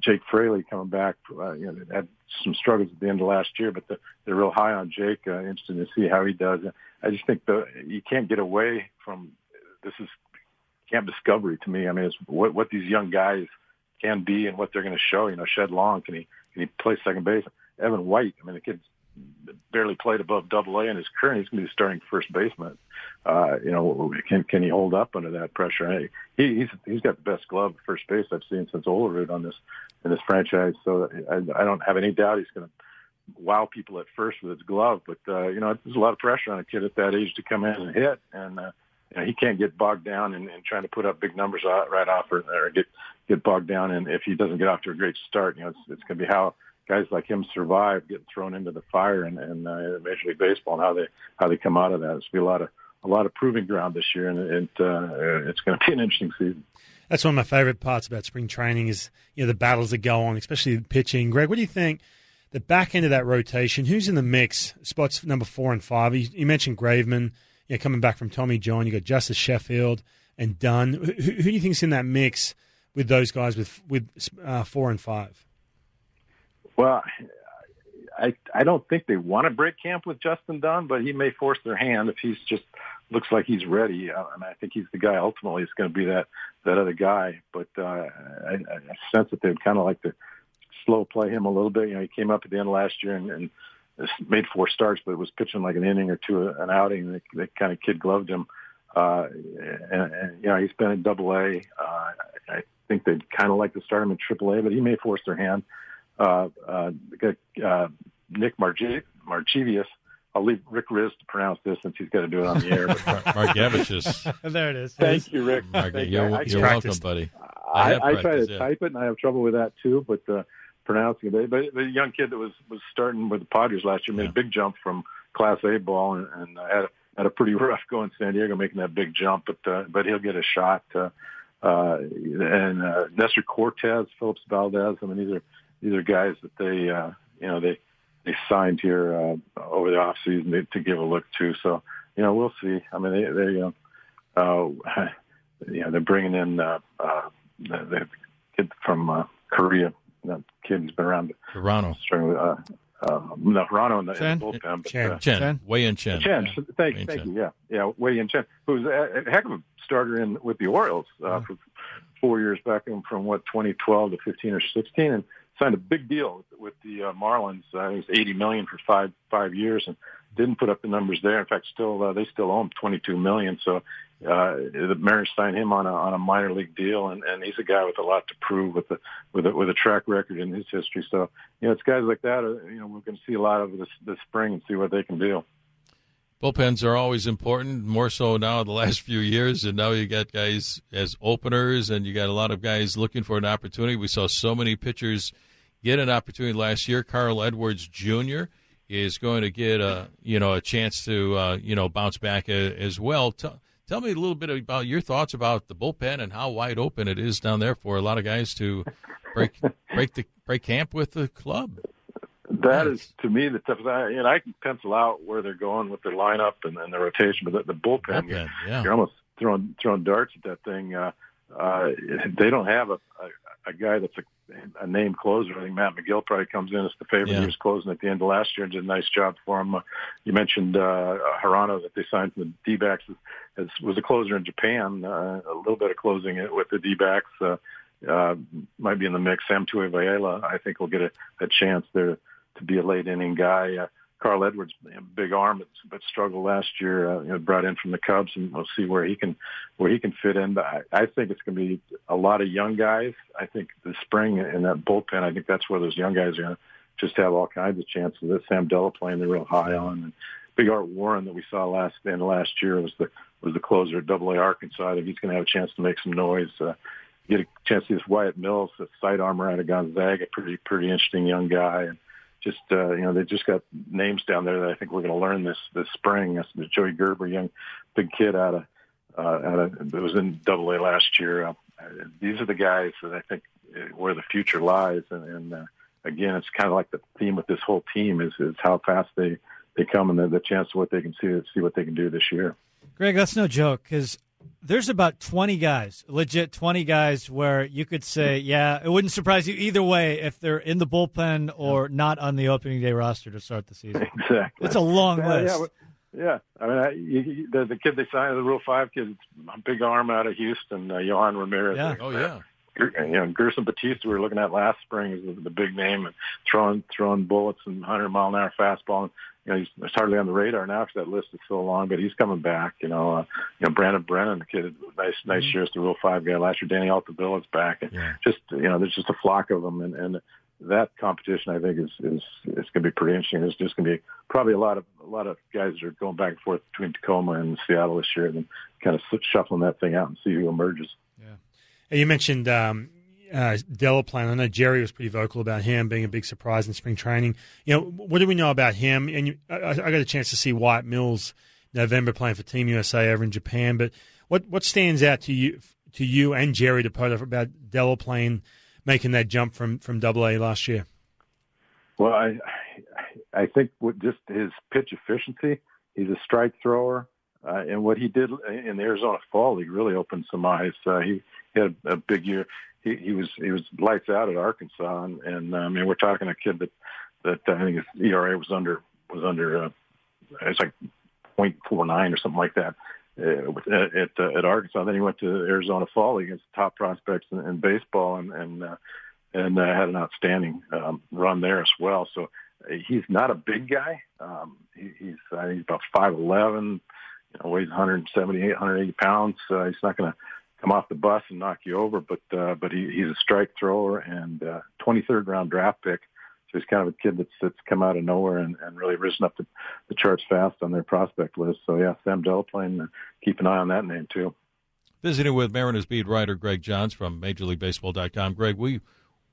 Jake Fraley coming back, uh, you know, had some struggles at the end of last year, but the, they're real high on Jake. Uh, interested to see how he does. I just think the you can't get away from this is camp discovery to me. I mean, it's what what these young guys can be and what they're going to show. You know, Shed Long can he can he play second base? Evan White, I mean, the kid's barely played above Double A in his career. He's going to be starting first baseman. Uh, you know, can can he hold up under that pressure? He, he's he's got the best glove first base I've seen since Olerud on this in this franchise. So I, I don't have any doubt he's going to wow people at first with his glove. But uh, you know, there's a lot of pressure on a kid at that age to come in and hit, and uh, you know, he can't get bogged down in, in trying to put up big numbers right off or, or get get bogged down. And if he doesn't get off to a great start, you know, it's, it's going to be how guys like him survive getting thrown into the fire in, in uh, Major League Baseball and how they how they come out of that. It's going to be a lot of a lot of proving ground this year, and it, uh, it's going to be an interesting season. That's one of my favorite parts about spring training is you know the battles that go on, especially pitching. Greg, what do you think? The back end of that rotation, who's in the mix? Spots number four and five. You, you mentioned Graveman, you know, coming back from Tommy John. You got Justus Sheffield and Dunn. Who, who, do you think's in that mix with those guys with with uh, four and five? Well, I I don't think they want to break camp with Justin Dunn, but he may force their hand if he's just looks like he's ready. Uh, and I think he's the guy ultimately is going to be that that other guy. But uh, I, I sense that they'd kind of like to slow play him a little bit. You know, he came up at the end of last year and, and made four starts, but it was pitching like an inning or two an outing. They, they kind of kid gloved him. Uh, and, and you know, he's been in Double A. Uh, I think they'd kind of like to start him in Triple A, but he may force their hand. Uh, uh, uh, Nick Marge- Margevicius. I'll leave Rick Rizzs to pronounce this since he's got to do it on the air. Margevicius. there it is. Thank you, Rick. Marge, Thank you're, you. I- you're welcome, buddy. I, have I, try to yeah. type it, and I have trouble with that too. But uh, pronouncing it, but the young kid that was was starting with the Padres last year made Yeah. a big jump from Class A ball, and, and uh, had a, had a pretty rough go in San Diego, making that big jump. But uh, but he'll get a shot. Uh, uh, and uh, Nestor Cortes, Phillips Valdez. I mean, these are these are guys that they uh, you know they they signed here uh, over the off season to, to give a look to. So you know we'll see. I mean they they uh, uh, you know they're bringing in uh, uh, the, the kid from uh, Korea. That kid's been around. Toronto. Struggling uh, uh, no, Toronto in the, in the bullpen. But, Chen. uh, Chen. Chen? Wei Yin Chen. Chen, Yeah. thank, Wei thank Chen. you. Yeah, yeah, Wei Yin Chen, who's a, a heck of a starter in with the Orioles uh, for four years back in from what 2012 to 15 or 16, and signed a big deal with, with the uh, Marlins. Uh, it was 80 million for five five years, and didn't put up the numbers there. In fact, still uh, they still owe him 22 million. So uh, the Mariners signed him on a on a minor league deal, and, and he's a guy with a lot to prove with a with a with a track record in his history. So you know, it's guys like that. Uh, you know, we're going to see a lot of this this spring and see what they can do. Bullpens are always important, more so now the last few years. And now you got guys as openers, and you got a lot of guys looking for an opportunity. We saw so many pitchers get an opportunity last year. Carl Edwards Jr. is going to get a you know a chance to uh, you know bounce back a, as well. Tell, tell me a little bit about your thoughts about the bullpen and how wide open it is down there for a lot of guys to break break the break camp with the club. That Nice. is to me the toughest. I, you know, I can pencil out where they're going with their lineup and, and their rotation, but the, the bullpen, Bullpen, yeah. you're almost throwing throwing darts at that thing. Uh, uh, they don't have a, a, a guy that's a, a name closer. I think Matt Magill probably comes in as the favorite. Yeah. He was closing at the end of last year and did a nice job for him. Uh, you mentioned uh, Hirano that they signed from the D-backs as, was a closer in Japan. Uh, a little bit of closing it with the D-backs. Uh, uh, might be in the mix. Sam Tuivailala, I think, will get a, a chance there to be a late inning guy. Uh, Carl Edwards, big arm, but, struggled last year. Uh, you know, brought in from the Cubs, and we'll see where he can where he can fit in. But I, I think it's going to be a lot of young guys. I think the spring in that bullpen, I think that's where those young guys are going to just have all kinds of chances. That Sam Delaplane they're real high on, and Big Art Warren that we saw last of last year was the was the closer at Double A Arkansas. I think he's going to have a chance to make some noise. Uh, get a chance to see this Wyatt Mills, the sidearmer out of Gonzaga, pretty pretty interesting young guy, and just uh, you know they just got names down there that I think we're going to learn this this spring. That's Joey Gerber, young big kid out of uh, out of it was in Double A last year. Uh, these are the guys that I think uh, where the future lies, and, and uh, again, it's kind of like the theme with this whole team is is how fast they they come and the, the chance of what they can see see what they can do this year. Greg, that's no joke because there's about 20 guys, legit 20 guys, where you could say, yeah, it wouldn't surprise you either way if they're in the bullpen or not on the opening day roster to start the season. Exactly. It's a long Yeah, list. Yeah, yeah. I mean, I, you, you, the, the kid they signed, the Rule Five kid, a big arm out of Houston, uh, Yohan Ramirez. Yeah. Oh yeah. Ger- You know, Gerson Bautista, we were looking at last spring, is the, the big name, and throwing throwing bullets and 100 mile an hour fastball. You know, he's, hardly on the radar now because that list is so long, but he's coming back. You know, uh, you know, Brandon Brennan, the kid, nice nice Mm-hmm. year as the Rule Five guy last year. Danny Altavilla is back, and Yeah. just you know, there's just a flock of them, and and that competition I think is is is going to be pretty interesting. There's just going to be probably a lot of a lot of guys that are going back and forth between Tacoma and Seattle this year, and then kind of shuffling that thing out and see who emerges. Yeah, and you mentioned um, uh. I know Jerry was pretty vocal about him being a big surprise in spring training. You know, what do we know about him? And you, I, I got a chance to see Wyatt Mills November playing for Team USA over in Japan. But what what stands out to you to you and Jerry Dipoto about Delaplane making that jump from from Double A last year? Well, I I think with just his pitch efficiency, he's a strike thrower, uh, and what he did in the Arizona Fall League really opened some eyes. Uh, he had a big year. He, he was he was lights out at Arkansas, and, and uh, I mean we're talking a kid that that I think his ERA was under was under uh, it's like point four nine or something like that. Uh, at at, uh, at Arkansas, then he went to Arizona Fall against top prospects in, in baseball, and and uh, and uh, had an outstanding um, run there as well. So uh, he's not a big guy. Um, he, he's uh, he's about five eleven, you know, weighs 178, 180 pounds. Uh, he's not going to come off the bus and knock you over, but uh, but he, he's a strike thrower and uh, 23rd round draft pick. So he's kind of a kid that's that's come out of nowhere and, and really risen up the, the charts fast on their prospect list. So yeah, Sam Delaplane, uh, keep an eye on that name too. Visiting with Mariners beat writer Greg Johns from MajorLeagueBaseball.com. Greg, we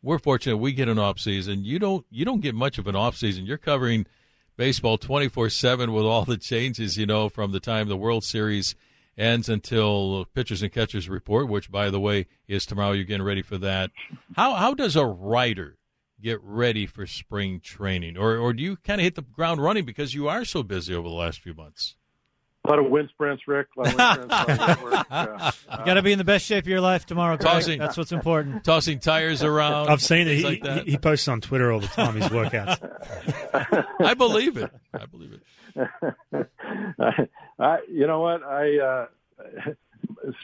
we're fortunate we get an off season. You don't you don't get much of an off season. You're covering baseball 24/7 with all the changes, you know, from the time the World Series ends until pitchers and catchers report, which by the way is tomorrow. You're getting ready for that. How how does a writer get ready for spring training, or or do you kind of hit the ground running because you are so busy over the last few months? A lot of wind sprints, Rick. A lot of wind sprints, a work. Uh, You got to be in the best shape of your life tomorrow, Tossing- That's what's important. Tossing tires around. I've seen it. He, like that. he, he posts on Twitter all the time his workouts. I believe it. I believe it. I, you know what? I uh,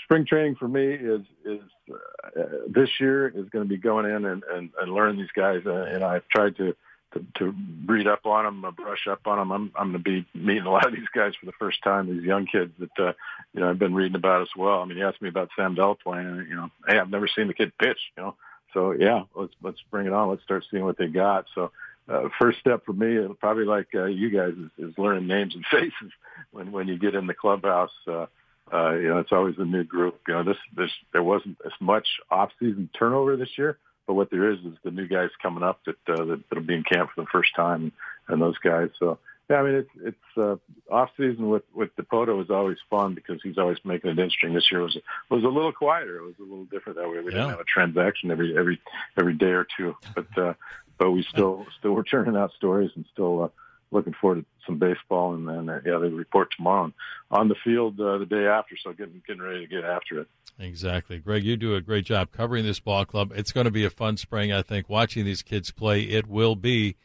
spring training for me is is uh, this year is going to be going in and and, and learning these guys, uh, and I've tried to. To, to read up on them, uh, brush up on them. I'm I'm going to be meeting a lot of these guys for the first time. These young kids that uh, you know I've been reading about as well. I mean, you asked me about Sam Delaplane, and you know, hey, I've never seen the kid pitch. You know, so yeah, let's let's bring it on. Let's start seeing what they got. So uh, first step for me, probably like uh, you guys, is, is learning names and faces when when you get in the clubhouse. Uh, uh, you know, it's always a new group. You know, this this there wasn't as much off-season turnover this year, but what there is is the new guys coming up that uh, that that'll be in camp for the first time, and those guys. So yeah, I mean, it's it's uh, off-season with with Dipoto is always fun because he's always making it interesting. This year was was a little quieter. It was a little different that way. We didn't have a transaction every every every day or two, but uh, but we still still were churning out stories and still. Uh, looking forward to some baseball, and then uh, yeah, they report tomorrow and on the field uh, the day after. So getting getting ready to get after it. Exactly. Greg, you do a great job covering this ball club. It's going to be a fun spring, I think, watching these kids play. It will be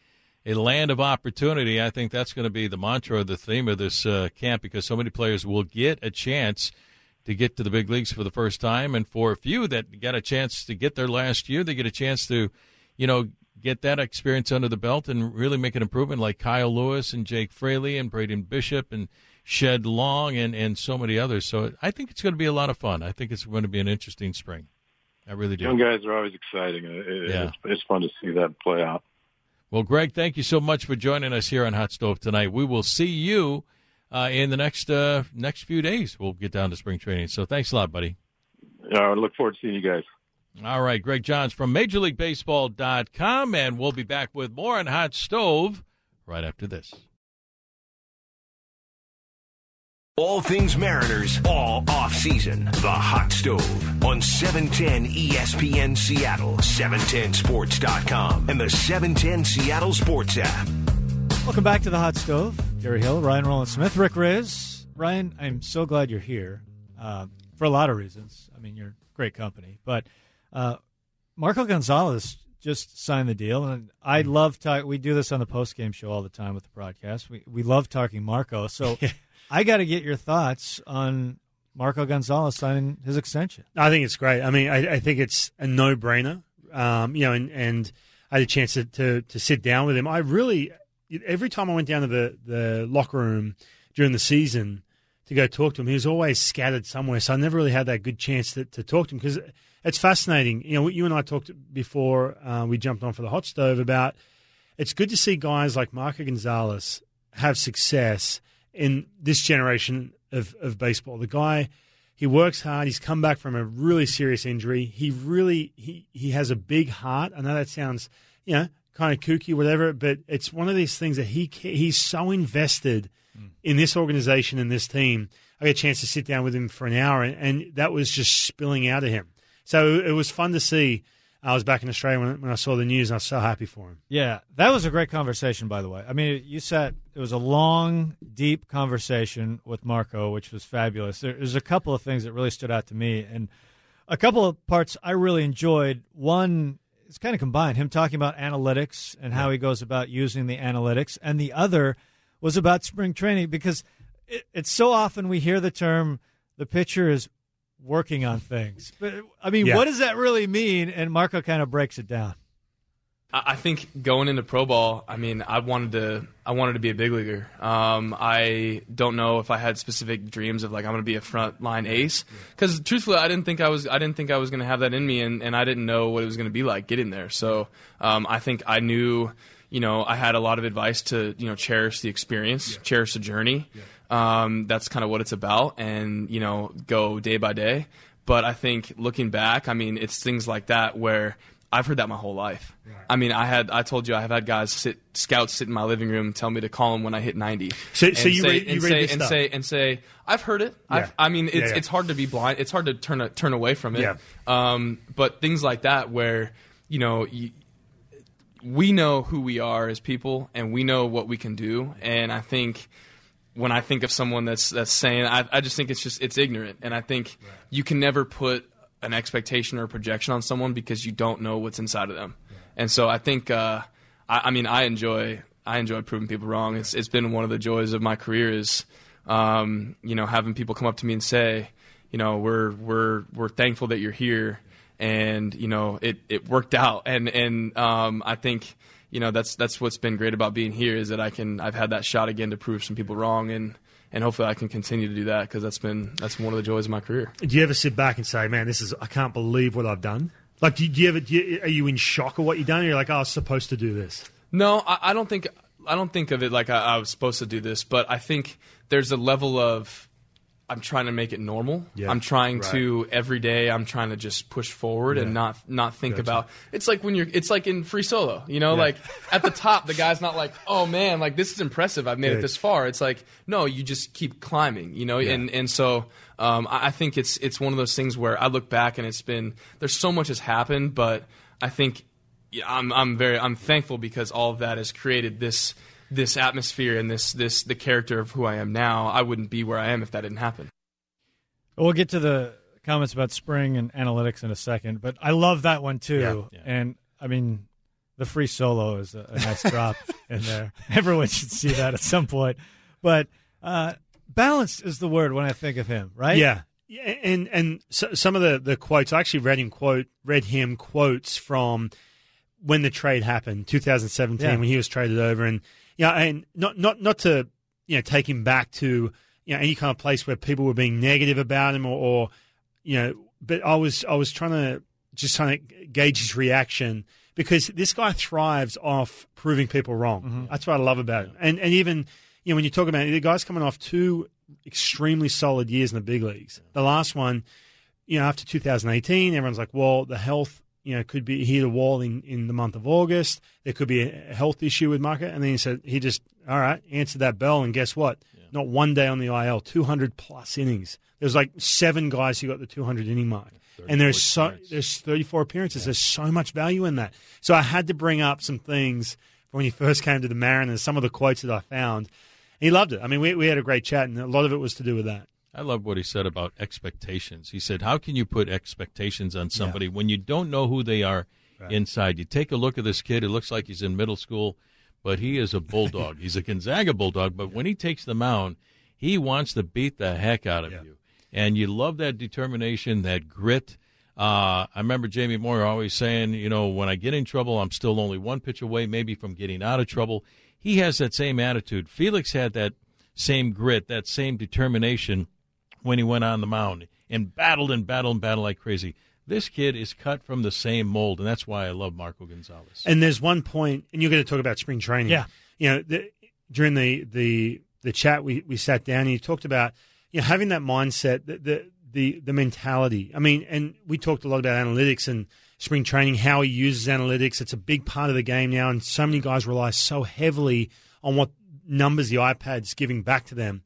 a land of opportunity. I think that's going to be the mantra, the theme of this uh, camp, because so many players will get a chance to get to the big leagues for the first time. And for a few that got a chance to get there last year, they get a chance to, you know, get that experience under the belt and really make an improvement like Kyle Lewis and Jake Fraley and Braden Bishop and Shed Long and, and so many others. So I think it's going to be a lot of fun. I think it's going to be an interesting spring. I really do. Young guys are always exciting. It, Yeah. it's, it's fun to see that play out. Well, Greg, thank you so much for joining us here on Hot Stove tonight. We will see you uh, in the next uh, next few days. We'll get down to spring training. So thanks a lot, buddy. Uh, I look forward to seeing you guys. All right, Greg Johns from MajorLeagueBaseball.com, and we'll be back with more on Hot Stove right after this. All things Mariners, all off season. The Hot Stove on E 710 ESPN Seattle, 710sports.com, and the 710 Seattle Sports app. Welcome back to the Hot Stove. Gary Hill, Ryan Rowland Smith, Rick Rizzs. Ryan, I'm so glad you're here uh, for a lot of reasons. I mean, you're great company, but uh, Marco Gonzalez just signed the deal, and I love talk. We do this on the post game show all the time with the broadcast. We we love talking Marco, so I got to get your thoughts on Marco Gonzalez signing his extension. I think it's great. I mean, I, I think it's a no-brainer. Um, you know, and, and I had a chance to, to to sit down with him. I really, every time I went down to the the locker room during the season to go talk to him, he was always scattered somewhere. So I never really had that good chance to, to talk to him because it's fascinating. You know, you and I talked before uh, we jumped on for the hot stove about it's good to see guys like Marco Gonzalez have success in this generation of, of baseball. The guy, he works hard. He's come back from a really serious injury. He really he he has a big heart. I know that sounds you know kind of kooky, whatever, but it's one of these things that he he's so invested mm. in this organization and this team. I got a chance to sit down with him for an hour, and, and that was just spilling out of him. So it was fun to see. Uh, I was back in Australia when, when I saw the news, and I was so happy for him. Yeah, that was a great conversation, by the way. I mean, you sat, it was a long, deep conversation with Marco, which was fabulous. There- There's a couple of things that really stood out to me, and a couple of parts I really enjoyed. One, it's kind of combined, him talking about analytics and how he goes about using the analytics, and the other was about spring training because it, it's so often we hear the term the pitcher is working on things. But I mean, Yeah. what does that really mean? And Marco kind of breaks it down. I think going into pro ball, I mean, I wanted to, I wanted to be a big leaguer. Um, I don't know if I had specific dreams of like I'm going to be a frontline ace, because truthfully, I didn't think I was, I didn't think I was going to have that in me, and, and I didn't know what it was going to be like getting there. So um, I think I knew, you know, I had a lot of advice to, you know, cherish the experience, cherish the journey. Um, that's kind of what it's about, and you know, go day by day. But I think looking back, I mean, it's things like that where I've heard that my whole life. I mean, I had I told you I have had guys sit scouts sit in my living room tell me to call them when I hit ninety. So- and so you say, read- you and read say and say and say I've heard it. Yeah. I've, I mean, it's Yeah, yeah. it's hard to be blind. It's hard to turn a, turn away from it. Yeah. Um, but things like that where you know. You, we know who we are as people and we know what we can do and i think when i think of someone that's that's saying i, I just think it's just it's ignorant and i think you can never put an expectation or a projection on someone because you don't know what's inside of them. And so i think uh, I, I mean i enjoy i enjoy proving people wrong. It's, it's been one of the joys of my career is um, you know having people come up to me and say you know we're we're we're thankful that you're here. And you know it, it worked out. And and um, I think you know that's that's what's been great about being here is that I can I've had that shot again to prove some people wrong. And and hopefully I can continue to do that because that's been that's been one of the joys of my career. Do you ever sit back and say, "Man, this is I can't believe what I've done"? Like, do you, do you ever? Do you, are you in shock of what you've done? You're like, "Oh, I was supposed to do this." No, I, I don't think I don't think of it like I, I was supposed to do this, but I think there's a level of I'm trying to make it normal. Yeah, I'm trying right. to every day. I'm trying to just push forward and not not think Gotcha. about. It's like when you're. It's like in free solo. You know, Yeah. like at the top, the guy's not like, oh man, like this is impressive. I've made Yeah. it this far. It's like no, you just keep climbing. You know, Yeah. and and so. Um, I I think it's it's one of those things where I look back and it's been there's so much has happened, but I think yeah, I'm I'm very I'm thankful because all of that has created this this atmosphere and this this the character of who I am now. I wouldn't be where I am if that didn't happen. We'll get to the comments about spring and analytics in a second, but I love that one too. Yeah. And I mean, the free solo is a, a nice drop in there. Everyone should see that at some point. But uh, balanced is the word when I think of him, right? Yeah. Yeah, and and so, some of the, the quotes I actually read him quote read him quotes from when the trade happened, 2017, Yeah. when he was traded over, and yeah, and not not not to you know take him back to you know any kind of place where people were being negative about him or, or you know, but I was I was trying to just trying to gauge his reaction because this guy thrives off proving people wrong. Mm-hmm. That's what I love about him, and and even you know when you talk about it, the guy's coming off two extremely solid years in the big leagues. The last one, you know, after 2018, everyone's like, well, the health, you know, could be hit a wall in, in the month of August. There could be a health issue with Market. And then he said, he just, all right, answered that bell. And guess what? Not one day on the IL, 200 plus innings. There's like seven guys who got the 200 inning mark. And there's so there's 34 appearances. There's so much value in that. So I had to bring up some things from when he first came to the Mariners, some of the quotes that I found. He loved it. I mean, we, we had a great chat, and a lot of it was to do with that. I love what he said about expectations. He said, "How can you put expectations on somebody when you don't know who they are inside?" You take a look at this kid; it looks like he's in middle school, but he is a bulldog. he's a Gonzaga bulldog, but when he takes the mound, he wants to beat the heck out of you, and you love that determination, that grit. Uh, I remember Jamie Moyer always saying, you know, when I get in trouble, I'm still only one pitch away, maybe from getting out of trouble. He has that same attitude. Felix had that same grit, that same determination when he went on the mound and battled and battled and battled like crazy. This kid is cut from the same mold, and that's why I love Marco Gonzalez. And there's one point, and you're going to talk about spring training. Yeah. You know, the, during the, the the chat, we, we sat down and you talked about you know having that mindset, the, the the the mentality. I mean, and we talked a lot about analytics and spring training, how he uses analytics. It's a big part of the game now, and so many guys rely so heavily on what numbers the iPad's giving back to them.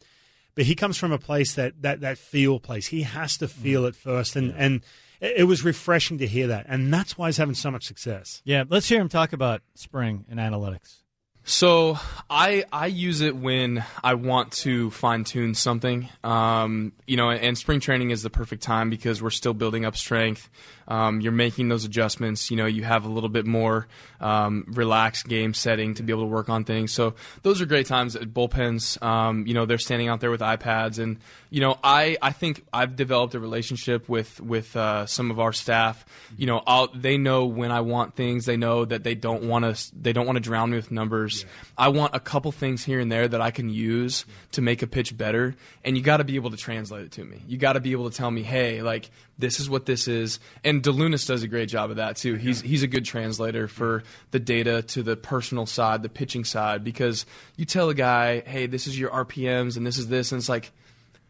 But he comes from a place that that that feel place. He has to feel it first, and and it it was refreshing to hear that, and that's why he's having so much success. Yeah, let's hear him talk about spring and analytics. So I I use it when I want to fine tune something, um, you know, and spring training is the perfect time because we're still building up strength. Um, you're making those adjustments. You know, you have a little bit more um, relaxed game setting to be able to work on things. So those are great times at bullpens. Um, you know, they're standing out there with iPads, and you know, I I think I've developed a relationship with with uh, some of our staff. You know, I'll, they know when I want things. They know that they don't want to they don't want to drown me with numbers. Yeah. I want a couple things here and there that I can use to make a pitch better, and you got to be able to translate it to me. You got to be able to tell me, hey, like this is what this is. And DeLunas does a great job of that too. He's he's a good translator for the data to the personal side, the pitching side, because you tell a guy, hey, this is your RPMs and this is this, and it's like,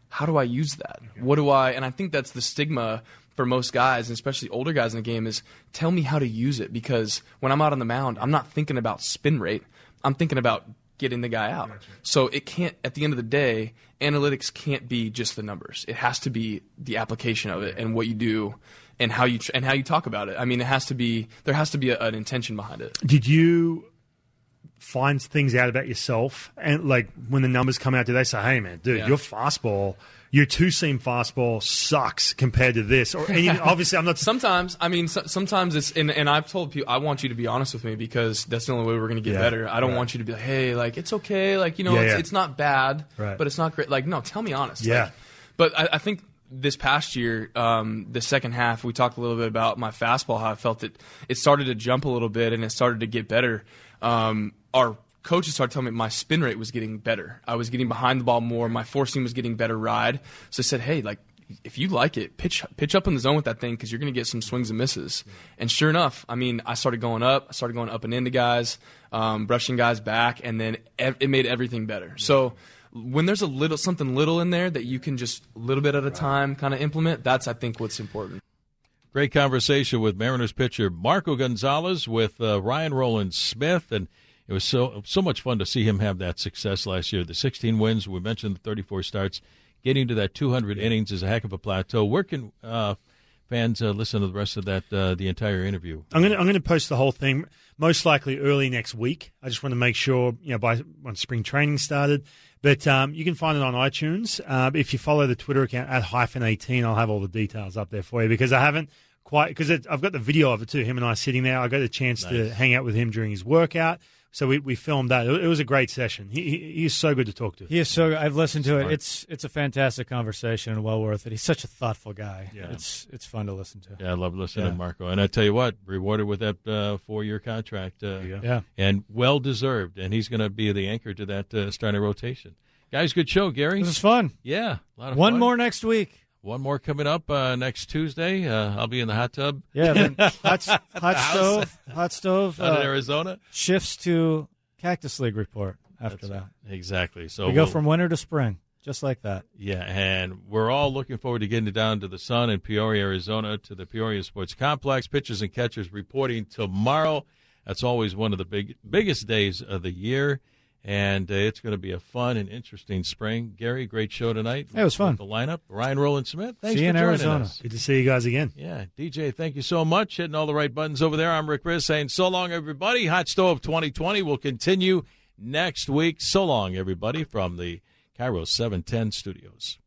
how do I use that? What do I? And I think that's the stigma for most guys, and especially older guys in the game, is tell me how to use it because when I'm out on the mound, I'm not thinking about spin rate. I'm thinking about getting the guy out. Gotcha. So it can't, at the end of the day, analytics can't be just the numbers. It has to be the application of it and what you do and how you and how you talk about it. I mean, it has to be there has to be a, an intention behind it. Did you find things out about yourself and like when the numbers come out? Do they say, "Hey, man, dude, yeah. your fastball"? Your two seam fastball sucks compared to this. Or obviously, I'm not. sometimes, I mean, so, sometimes it's and, and I've told people I want you to be honest with me because that's the only way we're going to get yeah, better. I don't right. want you to be like, hey, like it's okay, like you know, yeah, it's, yeah. it's not bad, right. but it's not great. Like, no, tell me honest. Yeah. Like, but I, I, think this past year, um, the second half, we talked a little bit about my fastball, how I felt it. It started to jump a little bit and it started to get better. Um, our coaches started telling me my spin rate was getting better. I was getting behind the ball more. My seam was getting better ride. So I said, hey, like if you like it, pitch pitch up in the zone with that thing because you're going to get some swings and misses. And sure enough, I mean, I started going up. I started going up and into guys, um, brushing guys back, and then ev- it made everything better. So when there's a little something little in there that you can just a little bit at a time kind of implement, that's I think what's important. Great conversation with Mariners pitcher Marco Gonzalez with uh, Ryan Rowland-Smith and it was so so much fun to see him have that success last year. The 16 wins, we mentioned the 34 starts, getting to that 200 innings is a heck of a plateau. Where can uh, fans uh, listen to the rest of that uh, the entire interview? I'm going to I'm to post the whole thing most likely early next week. I just want to make sure you know by when spring training started. But um, you can find it on iTunes. Uh, if you follow the Twitter account at hyphen 18, I'll have all the details up there for you because I haven't quite because I've got the video of it too. Him and I sitting there. I got the chance nice. to hang out with him during his workout. So we, we filmed that. It was a great session. He, he he's so good to talk to. He is so. I've listened to it. It's it's a fantastic conversation and well worth it. He's such a thoughtful guy. Yeah. It's it's fun to listen to. Yeah, I love listening yeah. to Marco. And I tell you what, rewarded with that uh, four year contract. Uh, yeah, and well deserved. And he's going to be the anchor to that uh, starting rotation. Guys, good show, Gary. This is fun. Yeah, lot One fun. more next week. One more coming up uh, next Tuesday. Uh, I'll be in the hot tub. Yeah, then hot, hot stove, hot stove. Out in uh, Arizona. Shifts to Cactus League report after That's, that. Exactly. So we go we'll, from winter to spring, just like that. Yeah, and we're all looking forward to getting down to the sun in Peoria, Arizona, to the Peoria Sports Complex. Pitchers and catchers reporting tomorrow. That's always one of the big biggest days of the year and uh, it's going to be a fun and interesting spring. Gary, great show tonight. It was fun. The lineup, Ryan Rowland-Smith. Thanks see you in Arizona. Us. Good to see you guys again. Yeah, DJ, thank you so much. Hitting all the right buttons over there. I'm Rick Rizzs saying so long, everybody. Hot Stove 2020 will continue next week. So long, everybody, from the KIRO 710 studios.